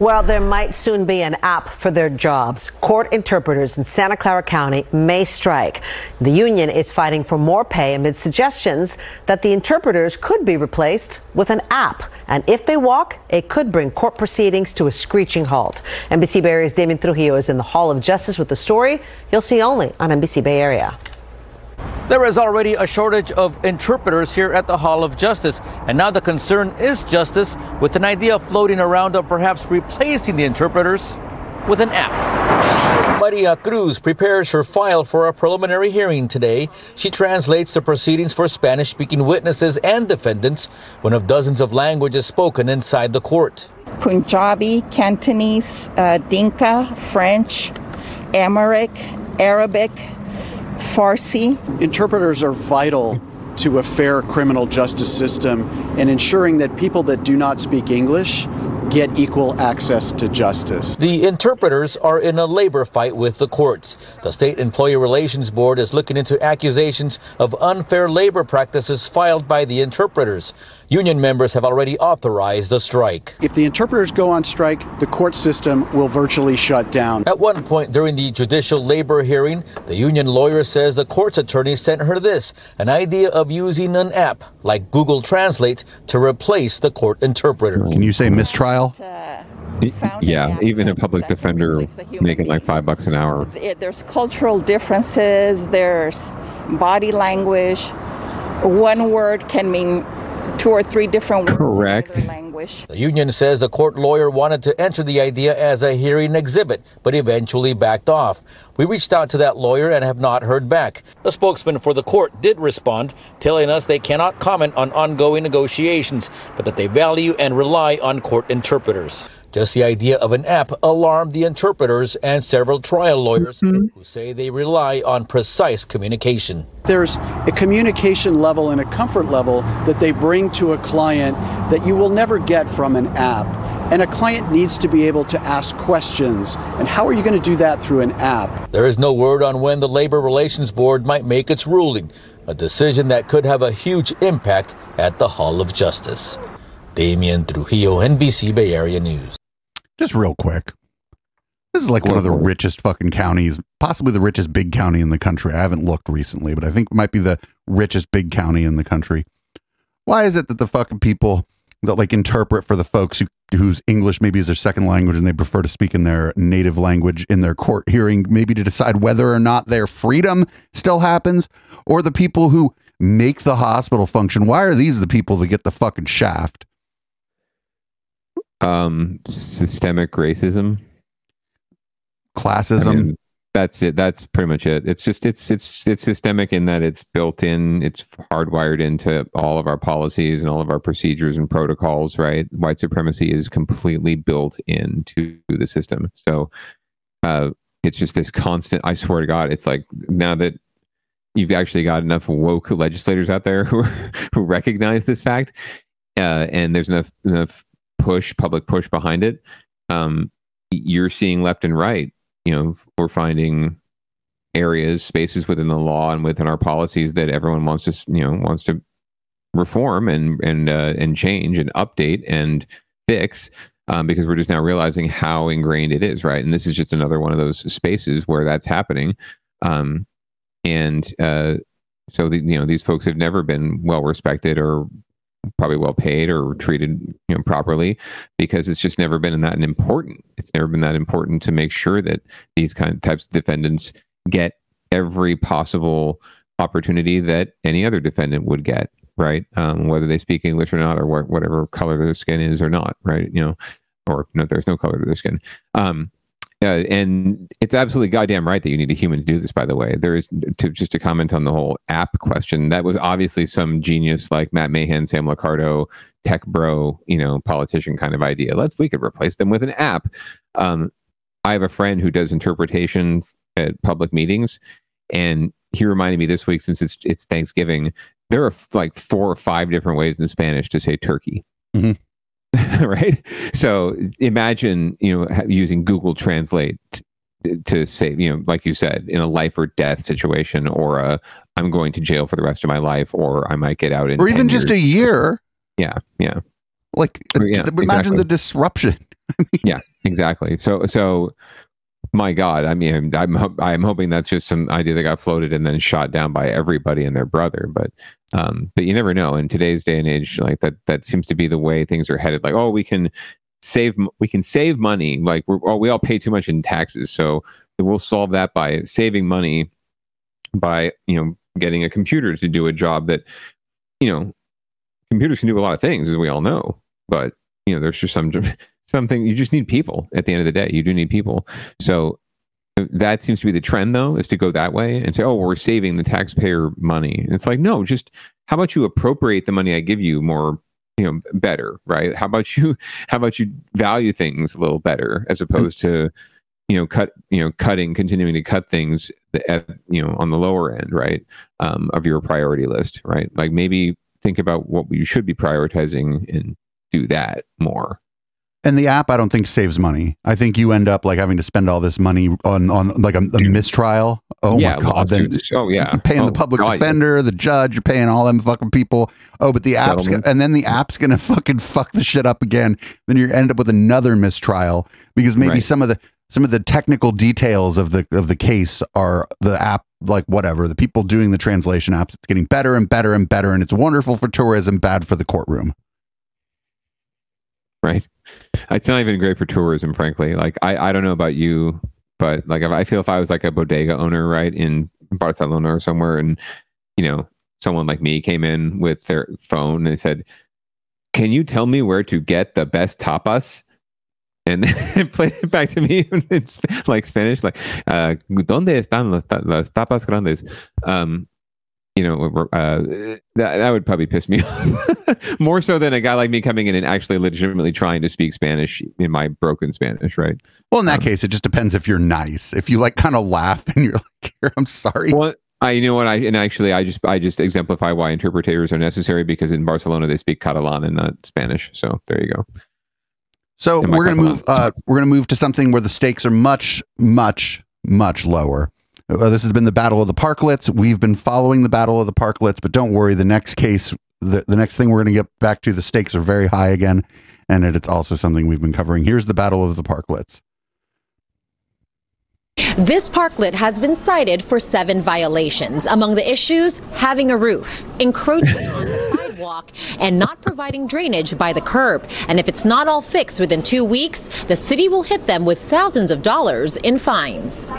Well, there might soon be an app for their jobs. Court interpreters in Santa Clara County may strike. The union is fighting for more pay amid suggestions that the interpreters could be replaced with an app. And if they walk, it could bring court proceedings to a screeching halt. NBC Bay Area's Damian Trujillo is in the Hall of Justice with the story you'll see only on NBC Bay Area. There is already a shortage of interpreters here at the Hall of Justice, and now the concern is justice, with an idea floating around of perhaps replacing the interpreters with an app. Maria Cruz prepares her file for a preliminary hearing today. She translates the proceedings for Spanish speaking witnesses and defendants, one of dozens of languages spoken inside the court. Punjabi, Cantonese, uh, Dinka, French, Amharic, Arabic, Farsi. Interpreters are vital to a fair criminal justice system and ensuring that people that do not speak English get equal access to justice. The interpreters are in a labor fight with the courts. The State Employee Relations Board is looking into accusations of unfair labor practices filed by the interpreters. Union members have already authorized the strike. If the interpreters go on strike, the court system will virtually shut down. At one point during the judicial labor hearing, the union lawyer says the court's attorney sent her this an idea of using an app like Google Translate to replace the court interpreter. Can you say mistrial? Uh, yeah, even a public defender making like five bucks an hour. There's cultural differences, there's body language. One word can mean two or three different words Correct. language. The union says the court lawyer wanted to enter the idea as a hearing exhibit, but eventually backed off. We reached out to that lawyer and have not heard back. A spokesman for the court did respond, telling us they cannot comment on ongoing negotiations, but that they value and rely on court interpreters. Just the idea of an app alarmed the interpreters and several trial lawyers mm-hmm. who say they rely on precise communication. There's a communication level and a comfort level that they bring to a client that you will never get from an app. And a client needs to be able to ask questions. And how are you going to do that through an app? There is no word on when the Labor Relations Board might make its ruling, a decision that could have a huge impact at the Hall of Justice. Damian Trujillo, NBC Bay Area News. Just real quick. This is like one of the richest fucking counties, possibly the richest big county in the country. I haven't looked recently, but I think it might be the richest big county in the country. Why is it that the fucking people that like interpret for the folks who whose English maybe is their second language and they prefer to speak in their native language in their court hearing, maybe to decide whether or not their freedom still happens, or the people who make the hospital function? Why are these the people that get the fucking shaft? Um, systemic racism, classism. I mean, that's it. That's pretty much it. It's just it's it's it's systemic in that it's built in. It's hardwired into all of our policies and all of our procedures and protocols. Right? White supremacy is completely built into the system. So, uh, it's just this constant. I swear to God, it's like now that you've actually got enough woke legislators out there who who recognize this fact, uh, and there's enough enough push, public push behind it. Um, you're seeing left and right. You know, we're finding areas, spaces within the law and within our policies that everyone wants to, you know, wants to reform and and uh, and change and update and fix. Um, because we're just now realizing how ingrained it is, right? And this is just another one of those spaces where that's happening. Um, and uh, so the, you know these folks have never been well respected or probably well paid or treated you know properly because it's just never been that important. It's never been that important to make sure that these kind of types of defendants get every possible opportunity that any other defendant would get right? Um, whether they speak english or not or wh- whatever color their skin is or not right? You know or no there's no color to their skin. Um, uh, and it's absolutely goddamn right that you need a human to do this. By the way, there is to just to comment on the whole app question. That was obviously some genius like Matt Mahan, Sam Liccardo, tech bro, you know, politician kind of idea. Let's we could replace them with an app. Um, I have a friend who does interpretation at public meetings, and he reminded me this week since it's it's Thanksgiving. There are like four or five different ways in Spanish to say turkey. right? So imagine, you know, using Google Translate to say, you know, like you said, in a life or death situation, or a I'm going to jail for the rest of my life, or I might get out in or even just years. a year. Yeah, yeah. Like, yeah, imagine exactly. the disruption. yeah, exactly. So, so my God, I mean, I'm ho- I'm hoping that's just some idea that got floated and then shot down by everybody and their brother. But, um, but you never know. In today's day and age, like that, that seems to be the way things are headed. Like, oh, we can save, we can save money. Like, we're, oh, we all pay too much in taxes, so we'll solve that by saving money by you know getting a computer to do a job that you know computers can do a lot of things as we all know but you know there's just some something you just need people at the end of the day. You do need people. So that seems to be the trend though is to go that way and say oh we're saving the taxpayer money. And it's like no just how about you appropriate the money i give you more you know better right? How about you how about you value things a little better as opposed to you know cut you know cutting continuing to cut things at you know on the lower end right um, of your priority list right? Like maybe think about what you should be prioritizing and do that more And the app, I don't think saves money. I think you end up like having to spend all this money on on like a, a mistrial. Oh Yeah, my god! Then. Oh, yeah. you're paying Oh, the public God, defender, the judge. You're paying all them fucking people. Oh, but the app's gonna, and then the app's gonna fucking fuck the shit up again. Then you end up with another mistrial because maybe Right. some of the some of the technical details of the of the case are the app like whatever the people doing the translation apps. It's getting better and better and better, and it's wonderful for tourism, bad for the courtroom. Right? It's not even great for tourism frankly. Like i i don't know about you but like i feel if i was like a bodega owner right in barcelona or somewhere and you know someone like me came in with their phone and said can you tell me where to get the best tapas? And then played it back to me in like spanish like uh donde están las tapas grandes? Um you know, uh, that that would probably piss me off more so than a guy like me coming in and actually legitimately trying to speak Spanish in my broken Spanish, right? Well, in that case, it just depends if you're nice. If you like kind of laugh and you're like, "Here, I'm sorry." Well, I you know what I and actually I just I just exemplify why interpreters are necessary because in Barcelona they speak Catalan and not Spanish. So there you go. So we're gonna Catalan? move. Uh, we're gonna move to something where the stakes are much, much, much lower. Uh, this has been the battle of the parklets. We've been following the battle of the parklets, but don't worry. The next case, the, the next thing we're gonna get back to, the stakes are very high again, and it, it's also something we've been covering. Here's the battle of the parklets. This parklet has been cited for seven violations. Among the issues, having a roof, encroaching on the sidewalk, and not providing drainage by the curb. And if it's not all fixed within two weeks, the city will hit them with thousands of dollars in fines.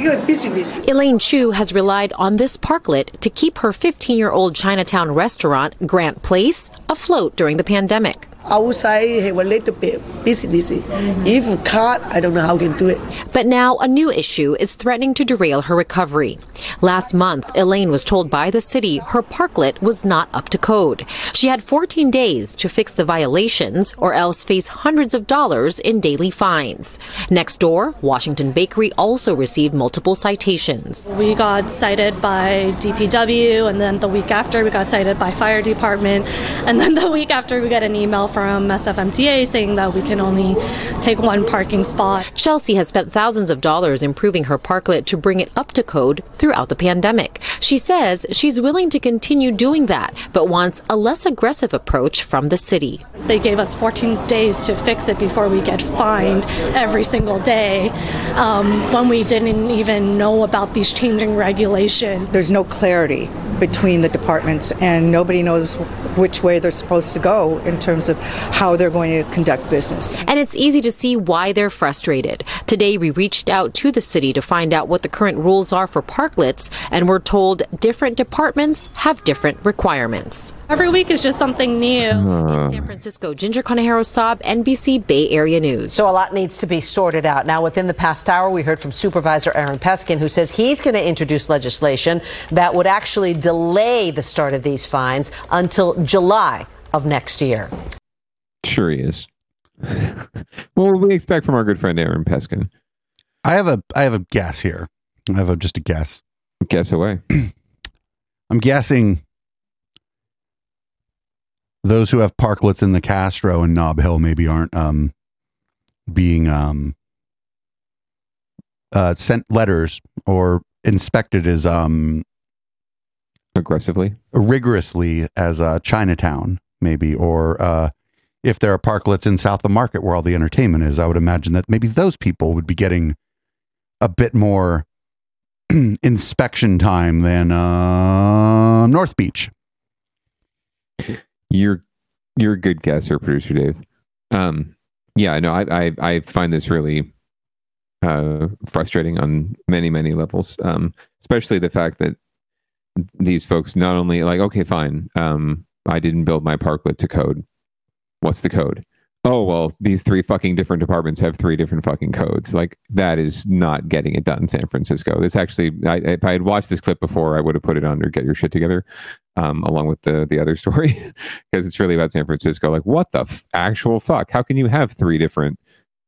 Elaine Chu has relied on this parklet to keep her 15 year old Chinatown restaurant, Grant Place, afloat during the pandemic. Outside have a little bit business. If car, I don't know how can do it. But now a new issue is threatening to derail her recovery. Last month, Elaine was told by the city her parklet was not up to code. She had 14 days to fix the violations or else face hundreds of dollars in daily fines. Next door, Washington Bakery also received multiple citations. We got cited by DPW, and then the week after, we got cited by fire department, and then the week after, we got an email from SFMTA saying that we can only take one parking spot. Chelsea has spent thousands of dollars improving her parklet to bring it up to code throughout the pandemic. She says she's willing to continue doing that, but wants a less aggressive approach from the city. They gave us 14 days to fix it before we get fined every single day um, when we didn't even know about these changing regulations. There's no clarity between the departments, and nobody knows which way they're supposed to go in terms of how they're going to conduct business. And it's easy to see why they're frustrated. Today, we reached out to the city to find out what the current rules are for parklets, and we're told different departments have different requirements. Every week is just something new. In San Francisco, Ginger Conejero Saab, NBC Bay Area News. So a lot needs to be sorted out. Now, within the past hour, we heard from Supervisor Aaron Peskin, who says he's going to introduce legislation that would actually delay the start of these fines until July of next year. Sure he is. what would we expect from our good friend Aaron Peskin? I have a I have a guess here. I have a, just a guess. Guess away. I'm guessing those who have parklets in the Castro and Nob Hill maybe aren't um, being um, uh, sent letters or inspected as um, aggressively, rigorously as uh, Chinatown, maybe, or uh, if there are parklets in South of Market where all the entertainment is, I would imagine that maybe those people would be getting a bit more inspection time than uh, North Beach. You're you're a good guesser, producer Dave. Um, yeah, no, I I, I find this really uh, frustrating on many many levels. Um, especially the fact that these folks not only like, okay, fine, um, I didn't build my parklet to code. What's the code? Oh well, these three fucking different departments have three different fucking codes. Like that is not getting it done, in San Francisco. This actually, I, if I had watched this clip before, I would have put it under "Get Your Shit Together," um, along with the the other story, because it's really about San Francisco. Like, what the f- actual fuck? How can you have three different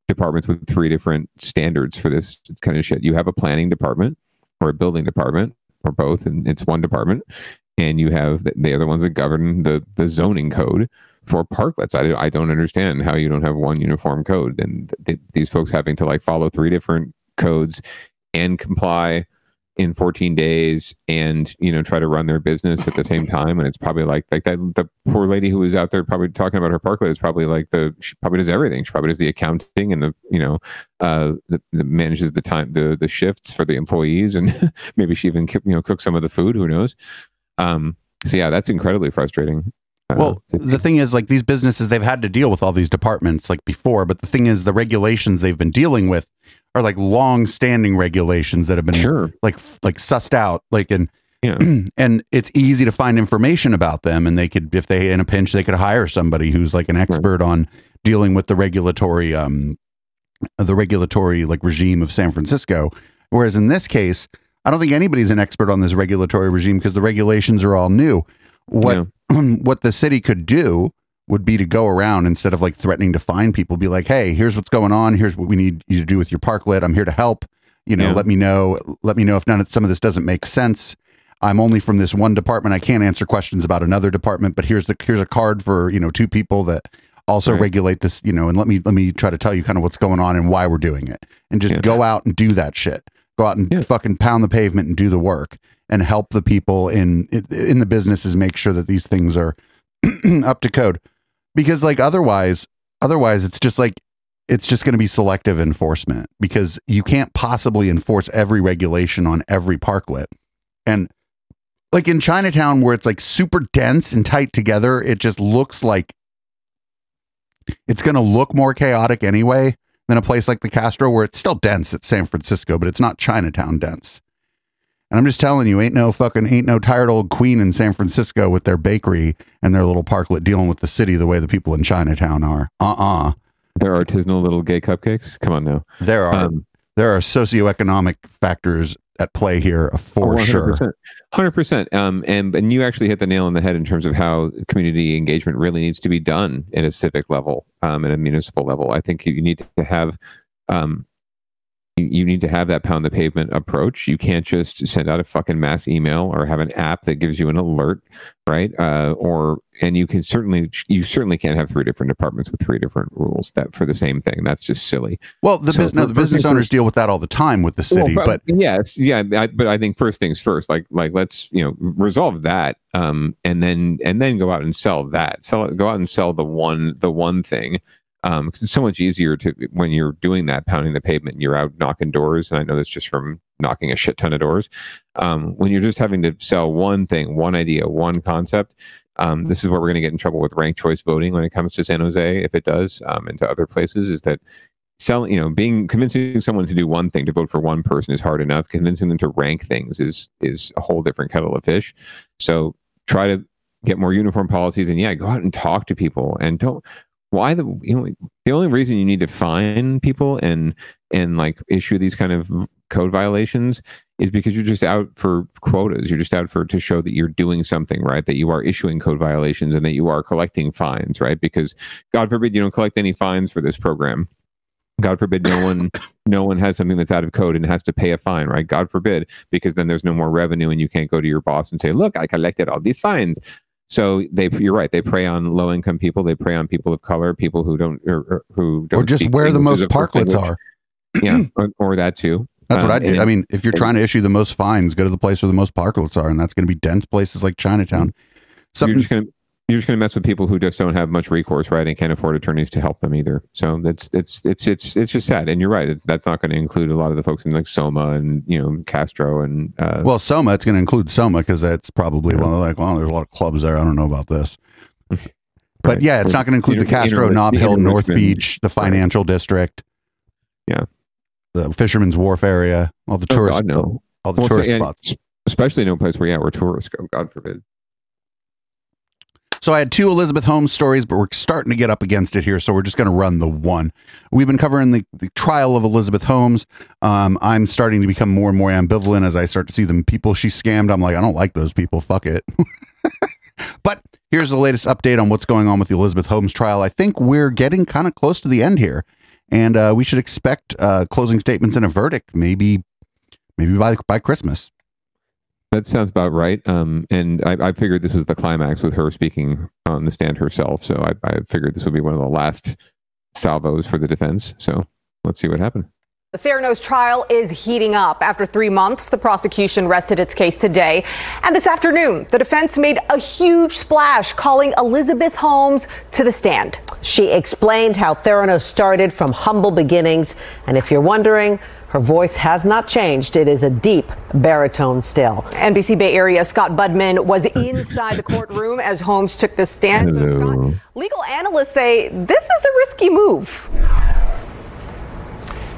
departments with three different standards for this kind of shit? You have a planning department or a building department or both, and it's one department, and you have the, the other ones that govern the the zoning code for parklets. I, I don't understand how you don't have one uniform code. And th- these folks having to like follow three different codes and comply in 14 days and you know try to run their business at the same time. And it's probably like like that the poor lady who was out there probably talking about her parklet is probably like the she probably does everything. She probably does the accounting and the you know uh the, the manages the time the the shifts for the employees and maybe she even you know cooks some of the food. Who knows? Um so yeah that's incredibly frustrating Well, the thing is, like these businesses, they've had to deal with all these departments like before, but the thing is, the regulations they've been dealing with are like long-standing regulations that have been sure. like like sussed out, like and yeah. and it's easy to find information about them, and they could, if they in a pinch, they could hire somebody who's like an expert on dealing with the regulatory um the regulatory like regime of San Francisco. Whereas in this case, I don't think anybody's an expert on this regulatory regime because the regulations are all new. What what the city could do would be to go around instead of like threatening to fine people, be like, "Hey, here's what's going on. Here's what we need you to do with your parklet. I'm here to help. You know, Yeah. let me know. Let me know if none of some of this doesn't make sense. I'm only from this one department. I can't answer questions about another department. But here's the here's a card for you know two people that also Right. regulate this. You know, and let me let me try to tell you kind of what's going on and why we're doing it, and just go out and do that shit. Go out and fucking pound the pavement and do the work and help the people in in the businesses make sure that these things are up to code. Because like otherwise otherwise it's just like it's just going to be selective enforcement because you can't possibly enforce every regulation on every parklet. And like in Chinatown where it's like super dense and tight together it just looks like it's going to look more chaotic anyway than a place like the Castro where it's still dense it's San Francisco but it's not Chinatown dense and I'm just telling you, ain't no fucking ain't no tired old queen in San Francisco with their bakery and their little parklet dealing with the city the way the people in Chinatown are. Uh-uh. Their artisanal little gay cupcakes. Come on now. There are Um, there are socioeconomic factors at play here for Oh, sure. 100%. Hundred percent. Um, and and you actually hit the nail on the head in terms of how community engagement really needs to be done at a civic level, um, at a municipal level. I think you need to have, um, you, need to have that pound the pavement approach. You can't just send out a fucking mass email or have an app that gives you an alert, right? Uh, or and you can certainly you certainly can't have three different departments with three different rules that for the same thing. That's just silly. Well, the So business no, the business owners first- deal with that all the time with the city, well, but yes, yeah, I, but I think first things first, like like let's you know resolve that, um, and then and then go out and sell that, sell it, go out and sell the one the one thing, um, because it's so much easier to when you're doing that, pounding the pavement, and you're out knocking doors, and I know that's just from knocking a shit ton of doors. Um, when you're just having to sell one thing, one idea, one concept. Um, this is where we're going to get in trouble with ranked choice voting when it comes to San Jose, if it does, um, and to other places. Is that selling you know being convincing someone to do one thing to vote for one person is hard enough convincing them to rank things is is a whole different kettle of fish so try to get more uniform policies and yeah go out and talk to people and don't why the you know the only reason you need to fine people and and like issue these kind of code violations is because you're just out for quotas you're just out for to show that you're doing something right that you are issuing code violations and that you are collecting fines right because god forbid you don't collect any fines for this program God forbid no one no one has something that's out of code and has to pay a fine, right? God forbid, because then there's no more revenue and you can't go to your boss and say, "Look, I collected all these fines." So they, you're right. They prey on low income people. They prey on people of color, people who don't or, or who don't or just where the most as a first parklets are. Yeah, or, or that too. That's what Um, I did. I mean, if you're trying to issue the most fines, go to the place where the most parklets are, and that's going to be dense places like Chinatown. You're just just gonna mess with people who just don't have much recourse, right, and can't afford attorneys to help them either. So that's it's it's it's it's just sad. And you're right. That's not going to include a lot of the folks in like Soma and you know Castro and uh, Well, Soma, it's going to include Soma because that's probably one of the, like, well, there's a lot of clubs there. I don't know about this. But yeah, it's not going to include the Castro, inter- Nob Hill, inter- North. Beach, the financial district. Yeah. The Fisherman's Wharf area, all the Oh, tourist, God, no. all the Well, tourist and spots. especially no place where yeah, where tourists go. God forbid. So I had two Elizabeth Holmes stories, but we're starting to get up against it here, so we're just going to run the one. We've been covering the, the trial of Elizabeth Holmes. Um, I'm starting to become more and more ambivalent as I start to see the people she scammed. I'm like, I don't like those people. Fuck it. but here's the latest update on what's going on with the Elizabeth Holmes trial. I think we're getting kind of close to the end here, and uh, we should expect uh, closing statements and a verdict maybe, maybe by by Christmas. That sounds about right. Um, and I, I figured this was the climax with her speaking on the stand herself. So I, I figured this would be one of the last salvos for the defense. So let's see what happened. The Theranos trial is heating up. After three months, the prosecution rested its case today. And this afternoon, the defense made a huge splash, calling Elizabeth Holmes to the stand. She explained how Theranos started from humble beginnings. And if you're wondering, her voice has not changed. It is a deep baritone still. NBC Bay Area Scott Budman was inside the courtroom as Holmes took the stand. So, Scott, legal analysts say this is a risky move.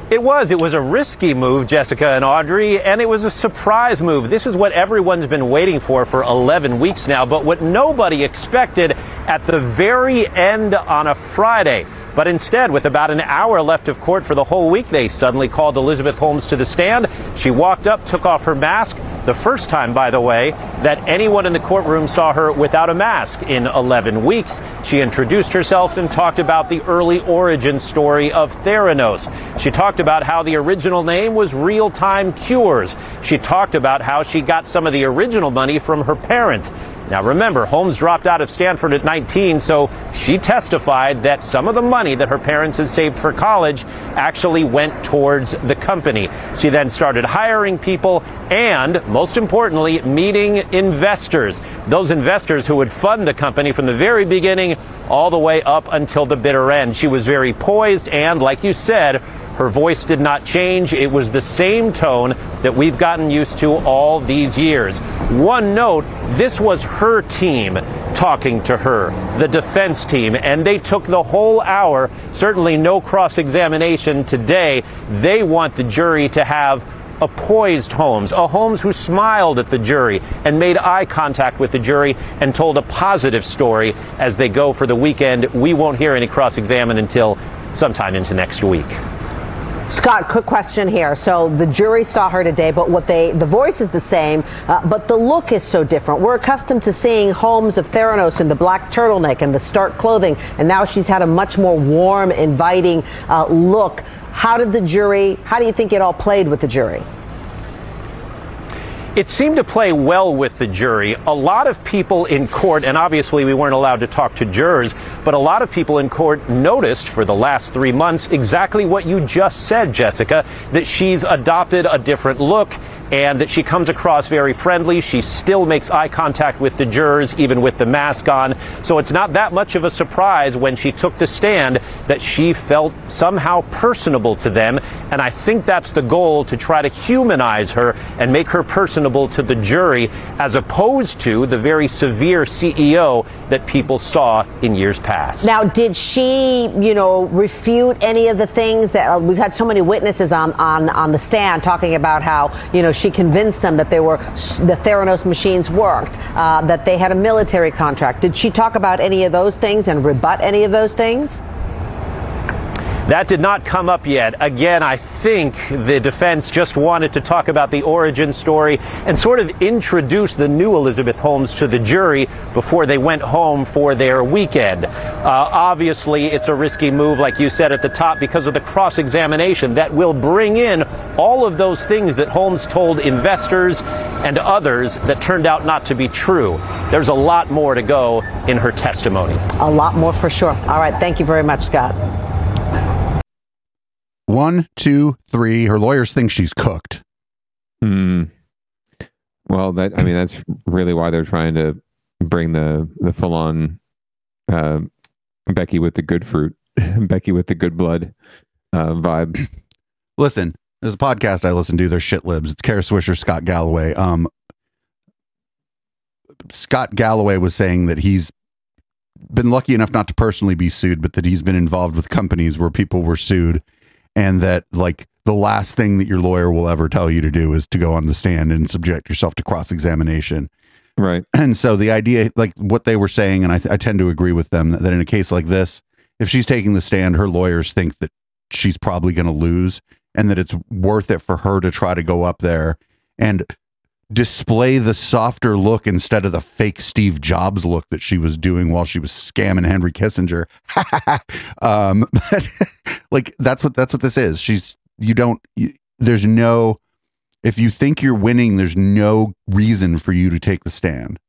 It was. It was a risky move, Jessica and Audrey, and it was a surprise move. This is what everyone's been waiting for for 11 weeks now, but what nobody expected at the very end on a Friday. But instead, with about an hour left of court for the whole week, they suddenly called Elizabeth Holmes to the stand. She walked up, took off her mask. The first time, by the way, that anyone in the courtroom saw her without a mask in 11 weeks. She introduced herself and talked about the early origin story of Theranos. She talked about how the original name was Real Time Cures. She talked about how she got some of the original money from her parents. Now remember, Holmes dropped out of Stanford at 19, so she testified that some of the money that her parents had saved for college actually went towards the company. She then started hiring people and, most importantly, meeting investors. Those investors who would fund the company from the very beginning all the way up until the bitter end. She was very poised and, like you said, her voice did not change. It was the same tone that we've gotten used to all these years. One note this was her team talking to her, the defense team, and they took the whole hour. Certainly no cross examination today. They want the jury to have a poised Holmes, a Holmes who smiled at the jury and made eye contact with the jury and told a positive story as they go for the weekend. We won't hear any cross examine until sometime into next week. Scott, quick question here. So the jury saw her today, but what they the voice is the same, uh, but the look is so different. We're accustomed to seeing Holmes of Theranos in the black turtleneck and the stark clothing, and now she's had a much more warm, inviting uh, look. How did the jury? How do you think it all played with the jury? It seemed to play well with the jury. A lot of people in court, and obviously we weren't allowed to talk to jurors, but a lot of people in court noticed for the last three months exactly what you just said, Jessica, that she's adopted a different look and that she comes across very friendly. She still makes eye contact with the jurors, even with the mask on. So it's not that much of a surprise when she took the stand that she felt somehow personable to them. And I think that's the goal to try to humanize her and make her personable to the jury, as opposed to the very severe CEO that people saw in years past. Now, did she, you know, refute any of the things that uh, we've had so many witnesses on, on, on the stand talking about how, you know, she convinced them that they were the Theranos machines worked, uh, that they had a military contract. Did she talk about any of those things and rebut any of those things? That did not come up yet. Again, I think the defense just wanted to talk about the origin story and sort of introduce the new Elizabeth Holmes to the jury before they went home for their weekend. Uh, obviously, it's a risky move, like you said at the top, because of the cross examination that will bring in all of those things that Holmes told investors and others that turned out not to be true. There's a lot more to go in her testimony. A lot more for sure. All right. Thank you very much, Scott. One, two, three. Her lawyers think she's cooked. Hmm. Well, that I mean, that's really why they're trying to bring the the full on uh, Becky with the good fruit, Becky with the good blood uh, vibe. Listen, there's a podcast I listen to. They're shit libs. It's Kara Swisher, Scott Galloway. Um, Scott Galloway was saying that he's been lucky enough not to personally be sued, but that he's been involved with companies where people were sued and that like the last thing that your lawyer will ever tell you to do is to go on the stand and subject yourself to cross examination. Right. And so the idea, like what they were saying, and I, th- I tend to agree with them that, that in a case like this, if she's taking the stand, her lawyers think that she's probably going to lose and that it's worth it for her to try to go up there and display the softer look instead of the fake Steve Jobs look that she was doing while she was scamming Henry Kissinger. um, but like that's what that's what this is. She's you don't you, there's no if you think you're winning, there's no reason for you to take the stand.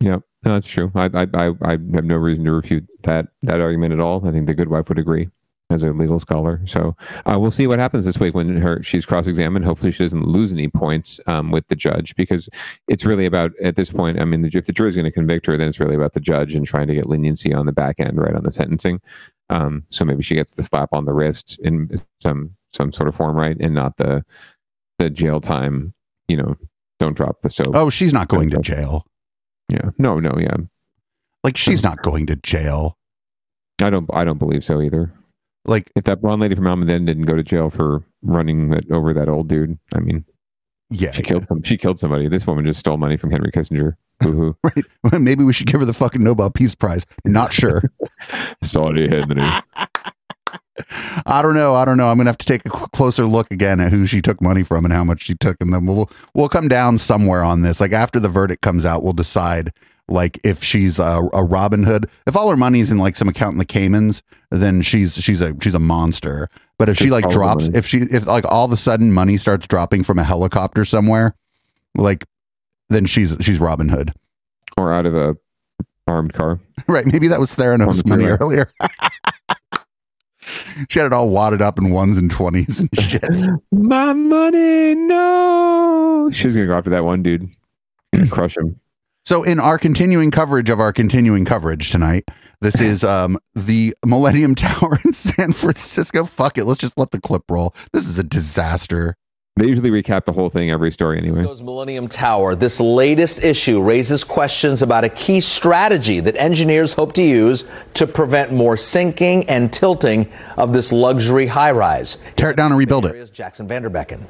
Yeah, no, that's true. I, I I I have no reason to refute that that argument at all. I think the good wife would agree as a legal scholar. So uh, we'll see what happens this week when her she's cross-examined. Hopefully, she doesn't lose any points um, with the judge because it's really about at this point. I mean, the, if the jury's going to convict her, then it's really about the judge and trying to get leniency on the back end, right on the sentencing. Um, so maybe she gets the slap on the wrist in some some sort of form, right, and not the the jail time. You know, don't drop the soap. Oh, she's not going to jail. Yeah. No. No. Yeah. Like she's not going to jail. I don't. I don't believe so either. Like if that blonde lady from Almaden didn't go to jail for running over that old dude, I mean, yeah, she killed some, she killed somebody. This woman just stole money from Henry Kissinger. Boo-hoo. right. Well, maybe we should give her the fucking Nobel Peace Prize. Not sure. Sorry, Henry. I don't know. I don't know. I'm gonna have to take a closer look again at who she took money from and how much she took, and then we'll we'll come down somewhere on this. Like after the verdict comes out, we'll decide like if she's a, a Robin Hood. If all her money's in like some account in the Caymans, then she's she's a she's a monster. But if she like drops, if she if like all of a sudden money starts dropping from a helicopter somewhere, like then she's she's Robin Hood. Or out of a armed car. Right. Maybe that was Theranos On the money earlier. she had it all wadded up in ones and twenties and shit. My money, no. She's gonna go after that one dude. and crush him. So, in our continuing coverage of our continuing coverage tonight, this is um, the Millennium Tower in San Francisco. Fuck it, let's just let the clip roll. This is a disaster. They usually recap the whole thing every story anyway. Francisco's Millennium Tower. This latest issue raises questions about a key strategy that engineers hope to use to prevent more sinking and tilting of this luxury high rise. Tear it down and rebuild it. Jaxon Van Derbeken.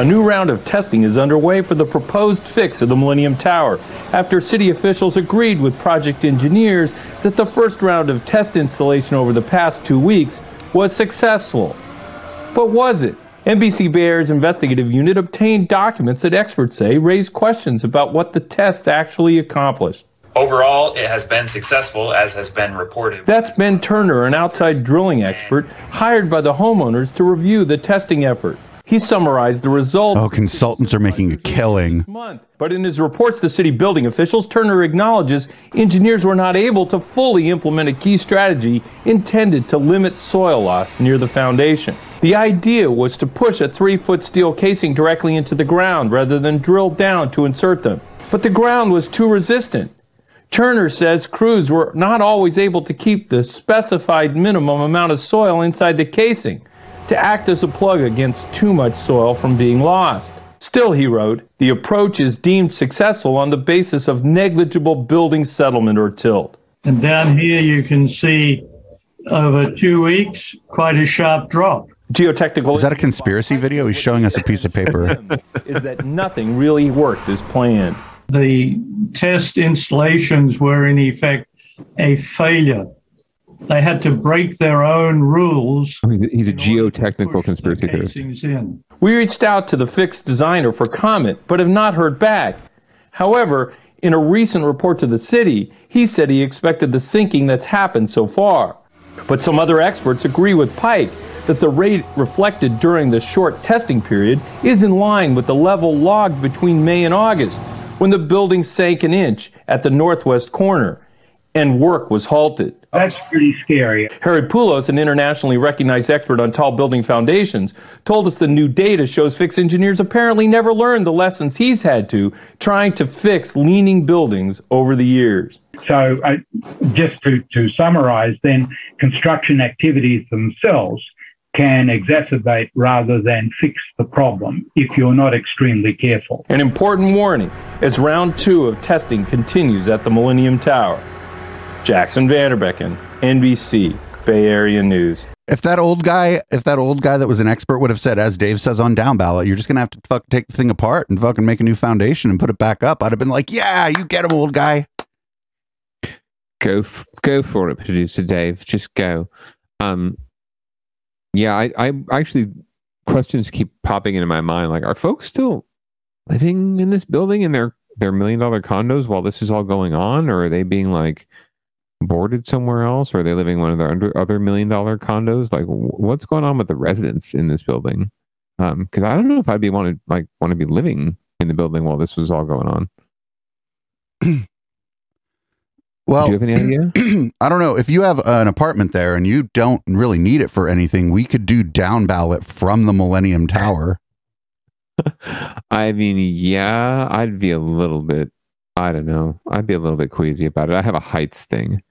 A new round of testing is underway for the proposed fix of the Millennium Tower after city officials agreed with project engineers that the first round of test installation over the past two weeks was successful. But was it? NBC Bay Area's investigative unit obtained documents that experts say raise questions about what the test actually accomplished. Overall, it has been successful, as has been reported. That's Ben Turner, an outside drilling expert hired by the homeowners to review the testing effort. He summarized the results. Oh, consultants are making a killing. month. But in his reports to city building officials, Turner acknowledges engineers were not able to fully implement a key strategy intended to limit soil loss near the foundation. The idea was to push a three foot steel casing directly into the ground rather than drill down to insert them. But the ground was too resistant. Turner says crews were not always able to keep the specified minimum amount of soil inside the casing to act as a plug against too much soil from being lost. Still, he wrote, the approach is deemed successful on the basis of negligible building settlement or tilt. And down here you can see over two weeks, quite a sharp drop. Geotechnical Is that a conspiracy video? He's showing us a piece of paper. is that nothing really worked as planned. The test installations were in effect a failure. They had to break their own rules. He's a geotechnical conspiracy theorist. We reached out to the fixed designer for comment, but have not heard back. However, in a recent report to the city, he said he expected the sinking that's happened so far. But some other experts agree with Pike that the rate reflected during the short testing period is in line with the level logged between May and August, when the building sank an inch at the northwest corner and work was halted. That's pretty scary. Harry Poulos, an internationally recognized expert on tall building foundations, told us the new data shows fix engineers apparently never learned the lessons he's had to trying to fix leaning buildings over the years. So, uh, just to, to summarize, then construction activities themselves can exacerbate rather than fix the problem if you're not extremely careful. An important warning as round two of testing continues at the Millennium Tower. Jaxon Van Derbeken, NBC, Bay Area News. If that old guy, if that old guy that was an expert would have said, as Dave says on down ballot, you're just gonna have to fuck take the thing apart and fucking make a new foundation and put it back up, I'd have been like, yeah, you get him, old guy. Go, f- go for it, producer Dave. Just go. Um, yeah, I, I actually questions keep popping into my mind. Like, are folks still living in this building in their their million dollar condos while this is all going on, or are they being like boarded somewhere else, or are they living in one of their under, other million dollar condos? Like, what's going on with the residents in this building? Um, because I don't know if I'd be wanted like want to be living in the building while this was all going on. Well, Do you have any idea? I don't know. If you have an apartment there and you don't really need it for anything, we could do down ballot from the Millennium Tower. I mean, yeah, I'd be a little bit. I don't know. I'd be a little bit queasy about it. I have a heights thing,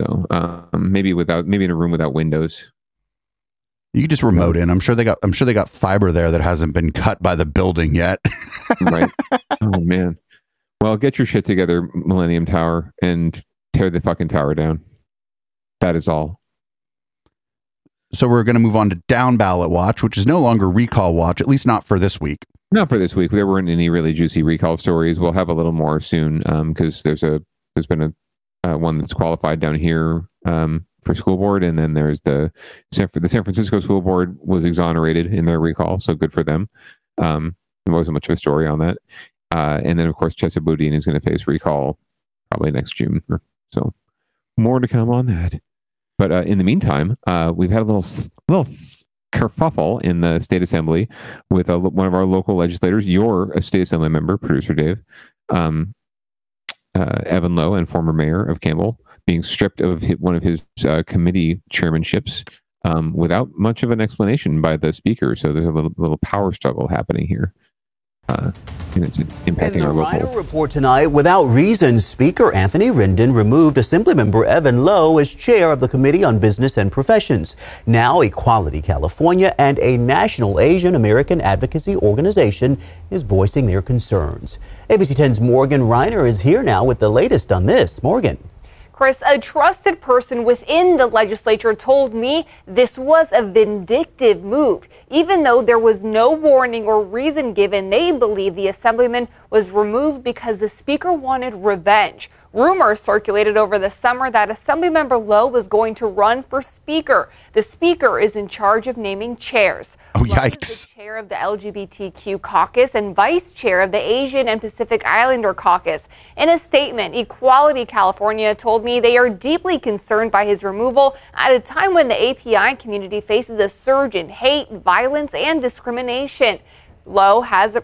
so um, maybe without maybe in a room without windows. You could just remote in. I'm sure they got. I'm sure they got fiber there that hasn't been cut by the building yet. right? Oh man. Well, get your shit together, Millennium Tower, and tear the fucking tower down. That is all. So we're going to move on to down ballot watch, which is no longer recall watch, at least not for this week. Not for this week. There weren't any really juicy recall stories. We'll have a little more soon because there's a there's been a uh, one that's qualified down here um, for school board, and then there's the San, the San Francisco School Board was exonerated in their recall, so good for them. Um, there wasn't much of a story on that, uh, and then of course Chesa Boudin is going to face recall probably next June. So more to come on that. But uh, in the meantime, uh, we've had a little little kerfuffle in the state assembly with a, one of our local legislators, your state assembly member, producer Dave, um, uh, Evan Low, and former mayor of Campbell, being stripped of his, one of his uh, committee chairmanships um, without much of an explanation by the speaker. So there's a little, little power struggle happening here. Uh, and it's impacting In the our local. Rhino report tonight, without reason, Speaker Anthony Rendon removed Assemblymember Evan Low as chair of the Committee on Business and Professions. Now, Equality California and a national Asian American advocacy organization is voicing their concerns. ABC 10's Morgan Rynor is here now with the latest on this. Morgan. Chris, a trusted person within the legislature told me this was a vindictive move. Even though there was no warning or reason given, they believe the assemblyman was removed because the speaker wanted revenge. Rumors circulated over the summer that Assemblymember Low was going to run for Speaker. The Speaker is in charge of naming chairs. Oh, Low is yikes. chair of the LGBTQ caucus and vice chair of the Asian and Pacific Islander caucus. In a statement, Equality California told me they are deeply concerned by his removal at a time when the API community faces a surge in hate, violence, and discrimination. Low has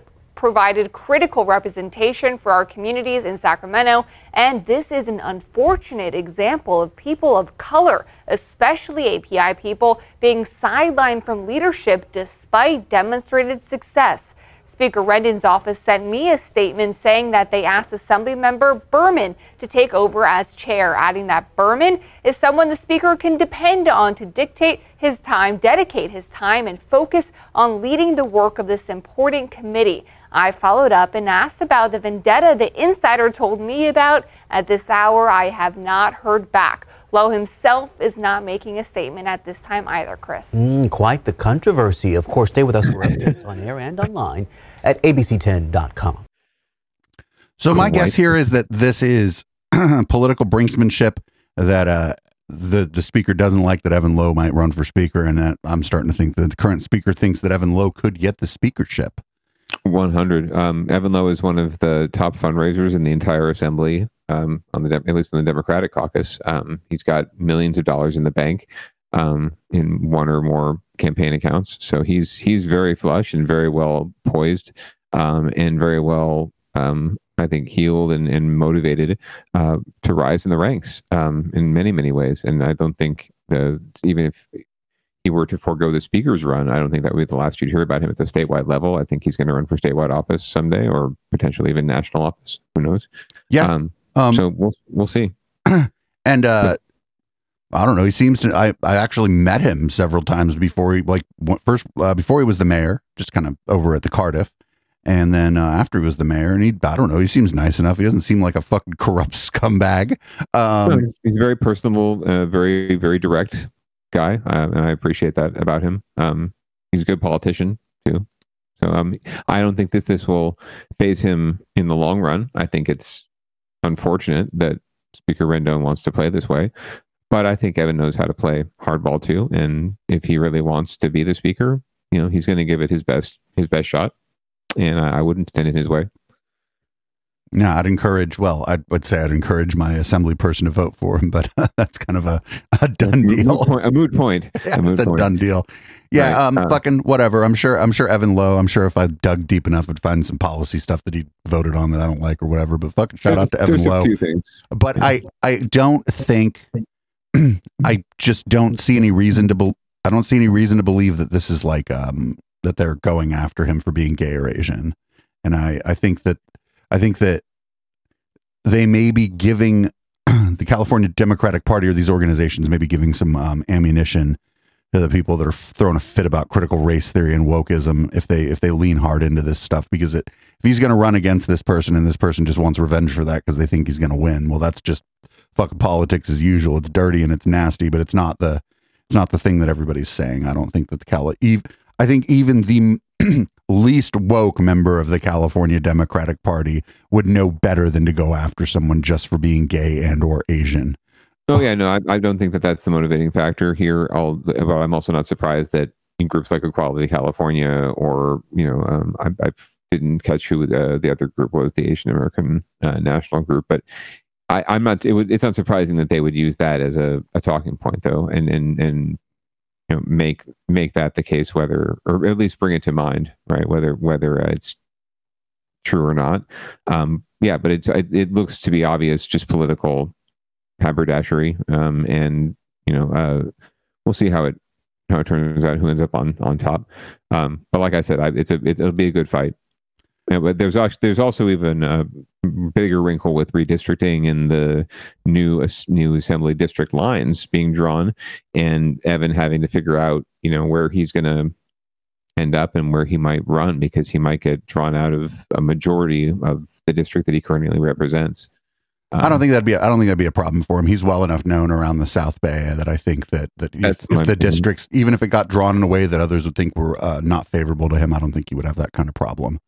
provided critical representation for our communities in Sacramento, and this is an unfortunate example of people of color, especially API people, being sidelined from leadership despite demonstrated success. Speaker Rendon's office sent me a statement saying that they asked Assemblymember Berman to take over as chair, adding that Berman is someone the Speaker can depend on to dictate his time, dedicate his time, and focus on leading the work of this important committee. I followed up and asked about the vendetta the insider told me about. At this hour, I have not heard back. Low himself is not making a statement at this time either, Chris. Mm, quite the controversy. Of course, stay with us for updates on air and online at abc10.com. So my guess here is that this is political brinksmanship that uh, the the speaker doesn't like that Evan Low might run for speaker, and that I'm starting to think that the current speaker thinks that Evan Low could get the speakership. 100. Um, Evan Low is one of the top fundraisers in the entire assembly, um, on the at least in the Democratic caucus. Um, he's got millions of dollars in the bank um, in one or more campaign accounts. So he's he's very flush and very well poised um, and very well, um, I think, healed and, and motivated uh, to rise in the ranks in many many ways. And I don't think the even if he were to forego the speaker's run, I don't think that would be the last you'd hear about him at the statewide level. I think he's going to run for statewide office someday, or potentially even national office. Who knows? Yeah. Um, Um, so we'll we'll see. And uh, I don't know. He seems to. I I actually met him several times before he like first uh, before he was the mayor, just kind of over at the Cardiff, and then uh, after he was the mayor, and he I don't know. He seems nice enough. He doesn't seem like a fucking corrupt scumbag. Um, he's very personable, uh, very very direct guy, and I appreciate that about him. Um, he's a good politician too. So um, I don't think this this will phase him in the long run. I think it's unfortunate that Speaker Rendon wants to play this way, but I think Evan knows how to play hardball too. And if he really wants to be the speaker, you know, he's going to give it his best his best shot, and I, I wouldn't stand in his way. Yeah, I'd encourage. Well, I would say I'd encourage my assembly person to vote for him, but that's kind of a, a done Moot deal. point- a moot point. Yeah, A moot it's a done deal. Yeah, Right, um, uh, fucking whatever. I'm sure. I'm sure Evan Low. I'm sure if I dug deep enough, I'd find some policy stuff that he voted on that I don't like or whatever. But fucking shout out to Evan a Low. But I, I don't think. I just don't see any reason to. Be, I don't see any reason to believe that this is like um that they're going after him for being gay or Asian, and I I think that I think that they may be giving the California Democratic Party or these organizations may be giving some um, ammunition to the people that are throwing a fit about critical race theory and wokeism if they if they lean hard into this stuff. Because it if he's going to run against this person and this person just wants revenge for that because they think he's going to win well that's just fucking politics as usual. It's dirty and it's nasty but it's not the it's not the thing that everybody's saying. I don't think that the Cali i think even the least woke member of the California Democratic Party would know better than to go after someone just for being gay and or Asian. Oh yeah, no, I, I don't think that that's the motivating factor here. I'll, but I'm also not surprised that in groups like Equality California or you know, um, I, I didn't catch who the, the other group was, the Asian American uh, National Group, but I, I'm not. It would, it's not surprising that they would use that as a, a talking point, though, and and and you know make make that the case, whether or at least bring it to mind, right? Whether whether uh, it's true or not. Um, yeah, but it's it, it looks to be obvious, just political haberdashery, um, and you know, uh, we'll see how it how it turns out, who ends up on on top. Um, but like I said, I, it's a it, it'll be a good fight. Yeah, but there's also there's also even a bigger wrinkle with redistricting and the new new assembly district lines being drawn, and Evan having to figure out you know where he's going to end up and where he might run because he might get drawn out of a majority of the district that he currently represents. I don't think that'd be. I don't think that'd be a problem for him. He's well enough known around the South Bay that I think that that if, if the opinion. districts, even if it got drawn in a way that others would think were uh, not favorable to him, I don't think he would have that kind of problem.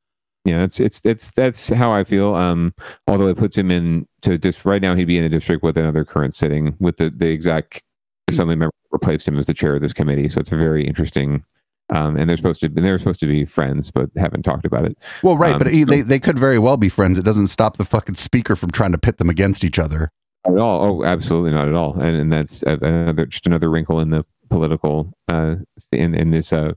Yeah, it's it's it's that's how I feel. Um, although it puts him in to just right now he'd be in a district with another current sitting with the the exact assembly member replaced him as the chair of this committee. So it's a very interesting. Um, and they're supposed to and they're supposed to be friends, but haven't talked about it. Well, right, Um, but he, so- they they could very well be friends. It doesn't stop the fucking speaker from trying to pit them against each other. At all. Oh, absolutely not at all. And and that's uh, another just another wrinkle in the political uh in in this uh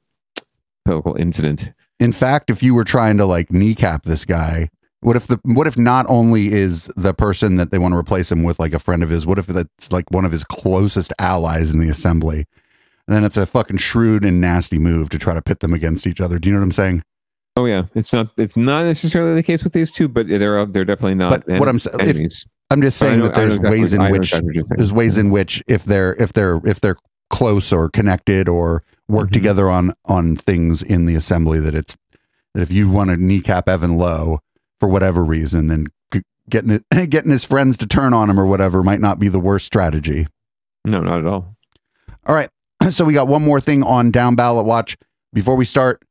political incident. In fact, if you were trying to like kneecap this guy, what if the what if not only is the person that they want to replace him with like a friend of his, what if that's like one of his closest allies in the assembly? And then it's a fucking shrewd and nasty move to try to pit them against each other. Do you know what I'm saying? Oh yeah, it's not it's not necessarily the case with these two, but they're they're definitely not. But what I'm saying, if. I'm just saying know- that there's exactly- ways in which exactly what you're saying. there's ways in which if they're if they're if they're close or connected or work Mm-hmm. together on on things in the assembly that it's that if you want to kneecap Evan Low for whatever reason, then getting it, getting his friends to turn on him or whatever might not be the worst strategy. No, not at all. All right. So we got one more thing on down ballot watch. Before we start,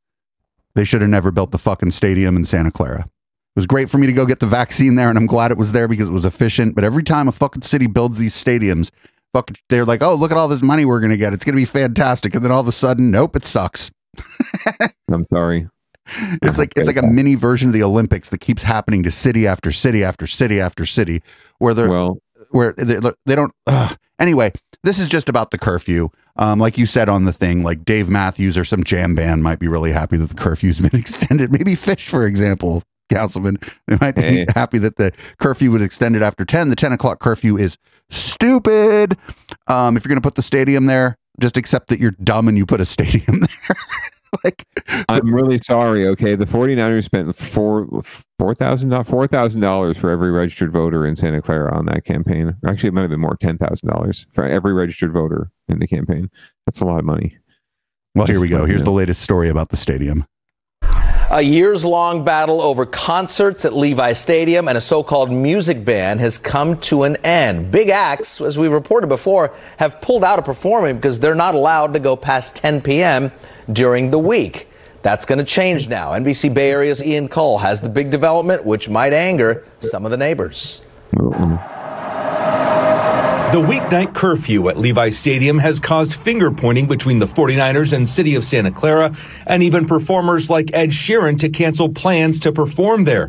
they should have never built the fucking stadium in Santa Clara. It was great for me to go get the vaccine there, and I'm glad it was there because it was efficient. But every time a fucking city builds these stadiums, fucking, they're like, oh, look at all this money we're going to get. It's going to be fantastic. And then all of a sudden, nope, it sucks. I'm sorry. It's like it's like a mini version of the Olympics that keeps happening to city after city after city after city, where they're well, where they, they don't. ugh. Anyway, this is just about the curfew. Um, like you said on the thing, like Dave Matthews or some jam band might be really happy that the curfew's been extended. Maybe Phish, for example, Councilman, they might be Hey. happy that the curfew was extended after ten. The ten o'clock curfew is stupid. Um, if you're going to put the stadium there, just accept that you're dumb and you put a stadium there. Like I'm really sorry. Okay, the 49ers spent four four thousand four thousand dollars for every registered voter in Santa Clara on that campaign. Actually, it might have been more, ten thousand dollars for every registered voter in the campaign. That's a lot of money. Well, here we go. Here's know. the latest story about the stadium. A years long battle over concerts at Levi Stadium and a so called music ban has come to an end. Big acts, as we reported before, have pulled out of performing because they're not allowed to go past 10 p.m. during the week. That's going to change now. NBC Bay Area's Ian Cull has the big development, which might anger some of the neighbors. The weeknight curfew at Levi Stadium has caused finger pointing between the 49ers and City of Santa Clara, and even performers like Ed Sheeran to cancel plans to perform there.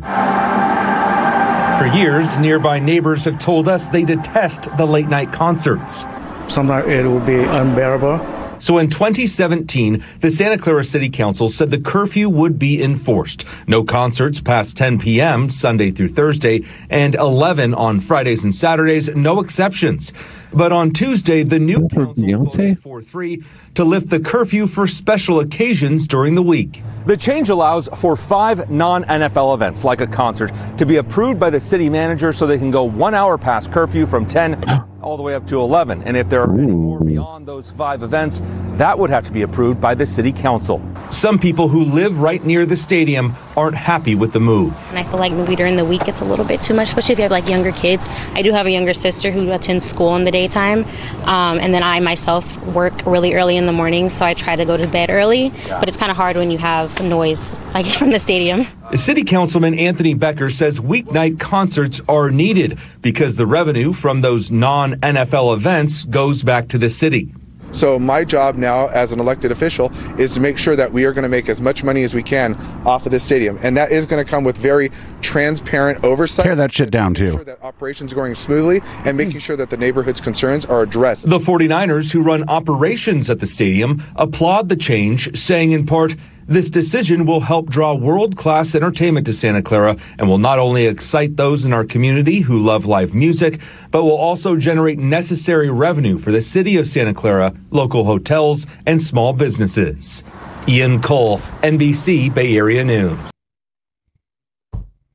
For years, nearby neighbors have told us they detest the late night concerts. Sometimes it will be unbearable. So in 2017, the Santa Clara City Council said the curfew would be enforced. No concerts past 10 p.m. Sunday through Thursday and 11 on Fridays and Saturdays, no exceptions. But on Tuesday, the new council voted 4-3 to lift the curfew for special occasions during the week. The change allows for five non NFL events, like a concert, to be approved by the city manager so they can go one hour past curfew from 10 all the way up to 11. And if there are any more beyond those five events, that would have to be approved by the city council. Some people who live right near the stadium aren't happy with the move. And I feel like maybe during the week it's a little bit too much, especially if you have like younger kids. I do have a younger sister who attends school in the daytime, um, and then I myself work really early in the morning, so I try to go to bed early. But it's kind of hard when you have noise like from the stadium. City Councilman Anthony Becker says weeknight concerts are needed because the revenue from those non NFL events goes back to the city. So my job now as an elected official is to make sure that we are going to make as much money as we can off of this stadium, and that is going to come with very transparent oversight. Tear that shit down too. Sure that operations are going smoothly and hmm. making sure that the neighborhood's concerns are addressed. The 49ers, who run operations at the stadium, applaud the change, saying in part, this decision will help draw world class entertainment to Santa Clara and will not only excite those in our community who love live music, but will also generate necessary revenue for the city of Santa Clara, local hotels, and small businesses. Ian Cull, NBC Bay Area News.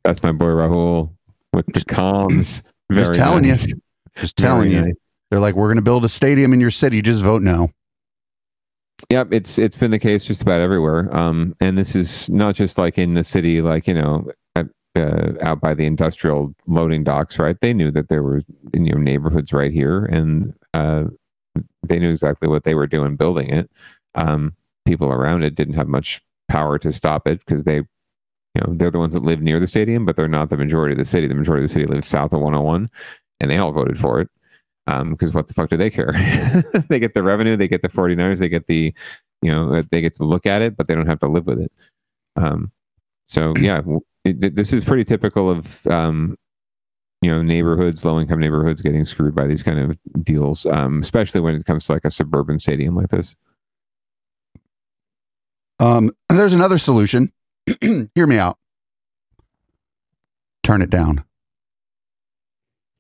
That's my boy Rahul with the comms. Very Just telling nice. you. Just telling Very you. nice. They're like, we're going to build a stadium in your city. Just vote no. Yep, it's it's been the case just about everywhere. Um, and this is not just like in the city, like you know, at, uh, out by the industrial loading docks, right? They knew that there were you know neighborhoods right here, and uh, they knew exactly what they were doing building it. Um, people around it didn't have much power to stop it because they, you know, they're the ones that live near the stadium, but they're not the majority of the city. The majority of the city lives south of 101, and they all voted for it because what the fuck do they care? they get the revenue, they get the 49ers, they get the, you know, uh, they get to look at it, but they don't have to live with it. Um, so yeah, it, this is pretty typical of, um, you know, neighborhoods, low income neighborhoods getting screwed by these kind of deals, um, especially when it comes to like a suburban stadium like this. Um, and there's another solution. Hear me out. Turn it down.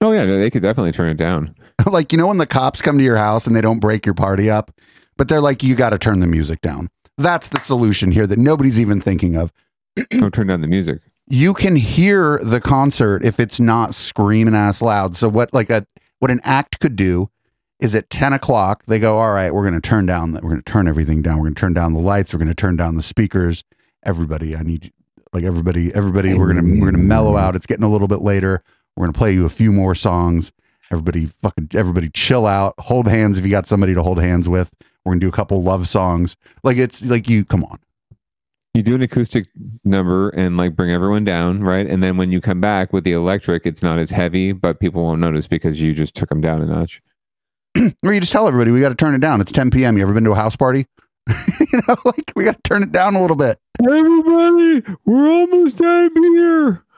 Oh yeah, they could definitely turn it down. like, you know, when the cops come to your house and they don't break your party up, but they're like, you got to turn the music down. That's the solution here that nobody's even thinking of. Don't turn down the music. You can hear the concert if it's not screaming ass loud. So what like a what an act could do is at 10 o'clock, they go, all right, we're going to turn down, the, we're going to turn everything down. We're going to turn down the lights. We're going to turn down the speakers. Everybody, I need like everybody, everybody, we're going to, we're going to mellow out. It's getting a little bit later. We're going to play you a few more songs. Everybody fucking, everybody chill out, hold hands if you got somebody to hold hands with. We're going to do a couple love songs. Like it's like you, come on. You do an acoustic number and like bring everyone down, right? And then when you come back with the electric, it's not as heavy, but people won't notice because you just took them down a notch. or you just tell everybody we got to turn it down. It's 10 p.m. You ever been to a house party? you know, like we got to turn it down a little bit. Everybody, we're almost out of here.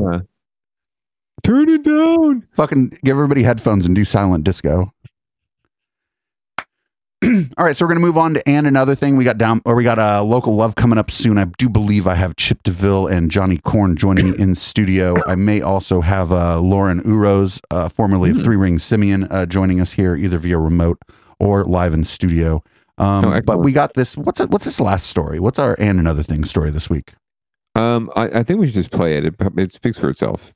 Uh, turn it down. Fucking give everybody headphones and do silent disco. All right, so we're gonna move on to and another thing. We got down, or we got a uh, local love coming up soon. I do believe I have Chip DeVille and Johnny Corn joining me in studio. I may also have uh, Lauren Uros, uh, formerly of Three Ring Simeon, uh, joining us here either via remote or live in studio. Um, but we got this. What's what's this last story? What's our and another thing story this week? Um, I, I think we should just play it. It, it speaks for itself.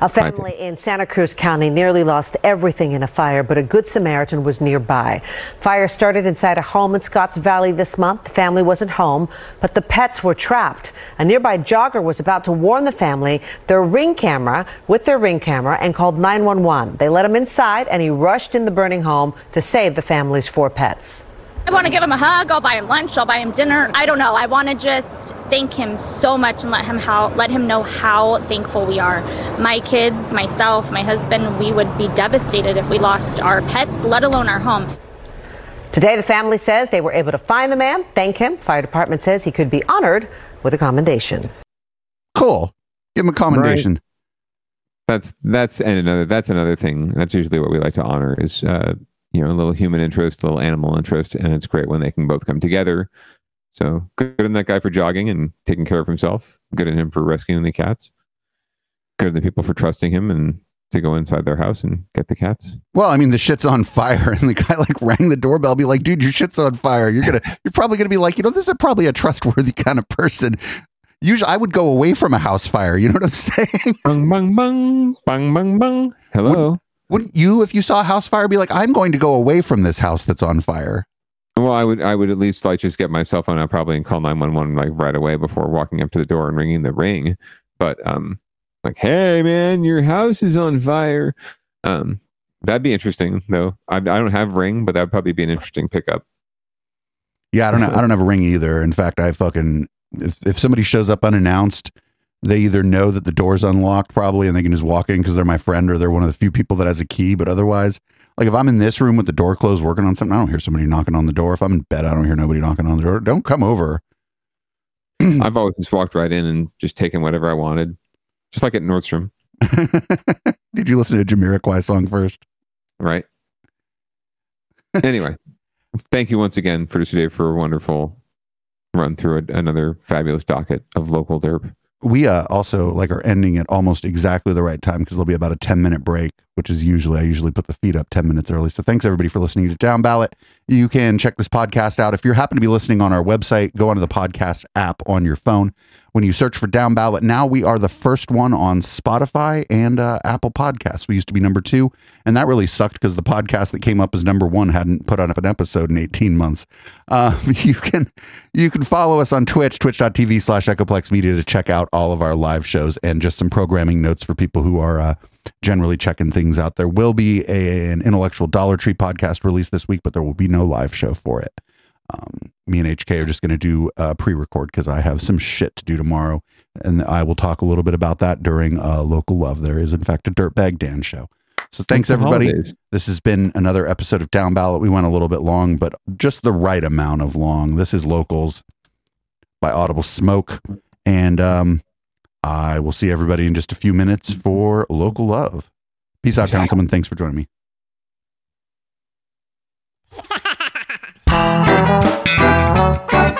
A family in Santa Cruz County nearly lost everything in a fire, but a good Samaritan was nearby. Fire started inside a home in Scotts Valley this month. The family wasn't home, but the pets were trapped. A nearby jogger was about to warn the family their ring camera with their ring camera and called 911. They let him inside and he rushed in the burning home to save the family's four pets. I want to give him a hug. I'll buy him lunch. I'll buy him dinner. I don't know. I want to just thank him so much and let him how let him know how thankful we are. My kids, myself, my husband, we would be devastated if we lost our pets, let alone our home. Today, the family says they were able to find the man, thank him. Fire department says he could be honored with a commendation. Cool. Give him a commendation. That's that's and another that's another thing. That's usually what we like to honor is uh, you know a little human interest, a little animal interest, and it's great when they can both come together. So good on that guy for jogging and taking care of himself. Good on him for rescuing the cats. Good on the people for trusting him and to go inside their house and get the cats. Well, I mean, the shit's on fire, and the guy like rang the doorbell, be like, "Dude, your shit's on fire." You're gonna, you're probably gonna be like, you know, this is probably a trustworthy kind of person. Usually, I would go away from a house fire. You know what I'm saying? Bang bang bang bang bang bang. Hello. Wouldn't you, if you saw a house fire, be like, I'm going to go away from this house that's on fire? Well, I would I would at least like just get my cell phone out probably and call 911 like right away before walking up to the door and ringing the ring. But um like, hey man, your house is on fire. Um that'd be interesting though. I, I don't have ring, but that'd probably be an interesting pickup. Yeah, I don't know. I don't have a ring either. In fact, I fucking if, if somebody shows up unannounced, they either know that the door's unlocked probably and they can just walk in because they're my friend or they're one of the few people that has a key. But otherwise, like if I'm in this room with the door closed working on something, I don't hear somebody knocking on the door. If I'm in bed, I don't hear nobody knocking on the door. Don't come over. I've always just walked right in and just taken whatever I wanted. Just like at Nordstrom. Did you listen to a Jamiroquai song first? Right. anyway, thank you once again, producer Dave, for a wonderful run through a, another fabulous docket of local derp. We uh, also like are ending at almost exactly the right time because there'll be about a 10 minute break which is usually i usually put the feed up 10 minutes early. So thanks everybody for listening to down ballot. You can check this podcast out. If you happen to be listening on our website go onto the podcast app on your phone when you search for down ballot now we are the first one on spotify and uh, apple podcasts. We used to be number two and that really sucked because the podcast that came up as number one hadn't put out an episode in 18 months. Uh, you can you can follow us on twitch twitch.tv slash echoplex media to check out all of our live shows and just some programming notes for people who are uh, generally checking things out. There will be a, an intellectual dollar tree podcast released this week but there will be no live show for it um, me and HK are just going to do a pre-record because I have some shit to do tomorrow, and I will talk a little bit about that during uh, local love. There is, in fact, a Dirtbag Dan show. So thanks everybody. holidays. This has been another episode of Down Ballot. We went a little bit long, but just the right amount of long. This is Locals by Audible Smoke, and um, I will see everybody in just a few minutes for local love. Peace out, Councilman. Thanks for joining me. It's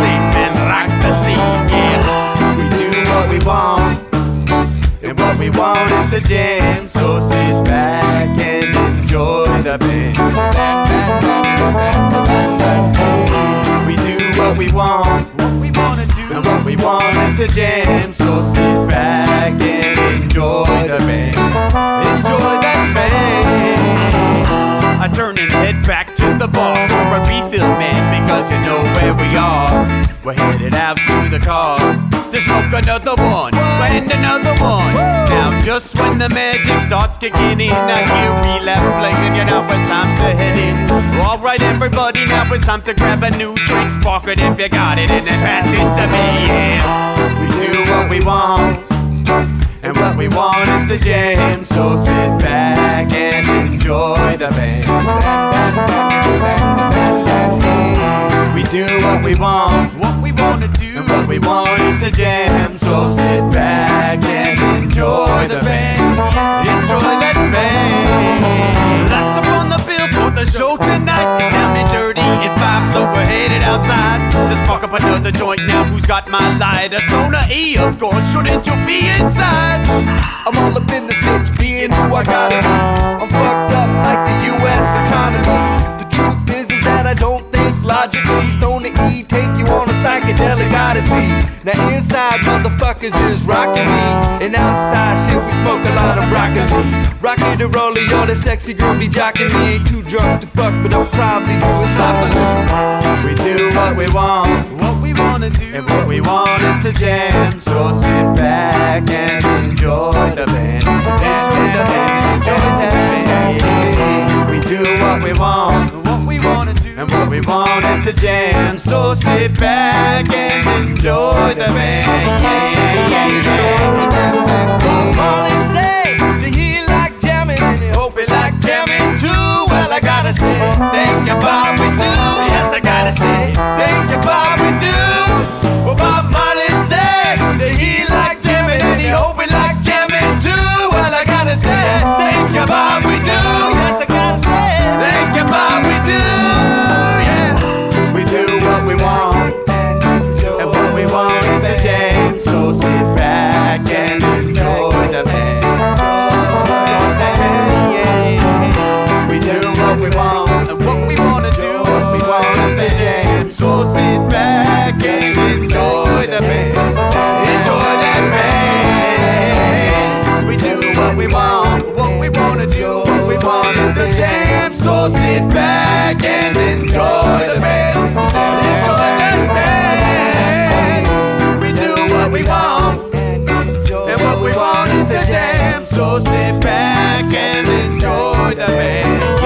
stage, man, rock the scene, yeah. We do what we want, and what we want is to jam. So sit back and enjoy the band. We do what we want, what we wanna do, and what we want is to jam. So sit back and enjoy the band. Enjoy that band. I turn and head back to the bar for a refill, man, because you know where we are. We're headed out to the car to smoke another one and another one. Now, just when the magic starts kicking in, I hear relapse playing. You know it's time to head in. All right, everybody, now it's time to grab a new drink, spark it if you got it, and then pass it to me. Yeah, we do what we want. And what we want is to jam, so sit back and enjoy the band. We do what we want, what we wanna do, and what we want is to jam, so sit back and enjoy the band. The show tonight is down and dirty at five, so we're headed outside to spark up another joint. Now who's got my lighter? Stoner E, of course. Shouldn't you be inside? I'm all up in this bitch, being who I gotta be. I'm fucked up like the U.S. economy. The truth is, is that I don't think logically. Stoner take you on a psychedelic odyssey. Now inside motherfuckers is rocking me, and outside shit we smoke a lot of broccoli. Rocky the roller, yo, the sexy girl be jocking me. Ain't too drunk to fuck, but I'll probably do it sloppily. We do what we want, what we wanna do, and what we want is to jam. So sit back and enjoy the band, enjoy the band, enjoy the band. We do what we want. We wanna do, and what we want is to jam. So sit back and enjoy the band. Yeah, yeah, yeah. Bob Marley said that he like jamming and he hope he like jamming too. Well, I gotta say, thank you, Bob, we do. Yes, I gotta say, thank you, Bob, we do. Well, Bob Marley said that he like jamming and he hope he like jamming too. Well, I gotta say, thank you, Bob, we do. Yes, I you, Bob, we do. Yeah, we do what we want, and what we want is to jam. So sit back and enjoy the band. Yeah, we do what we want, and what we wanna do, what we want is to jam. So sit back and enjoy the band. Enjoy that band. We do what we want, what we wanna do, what we want. So sit back and enjoy the band. Enjoy that band. We do what we want, and what we want is to jam. So sit back and enjoy the band.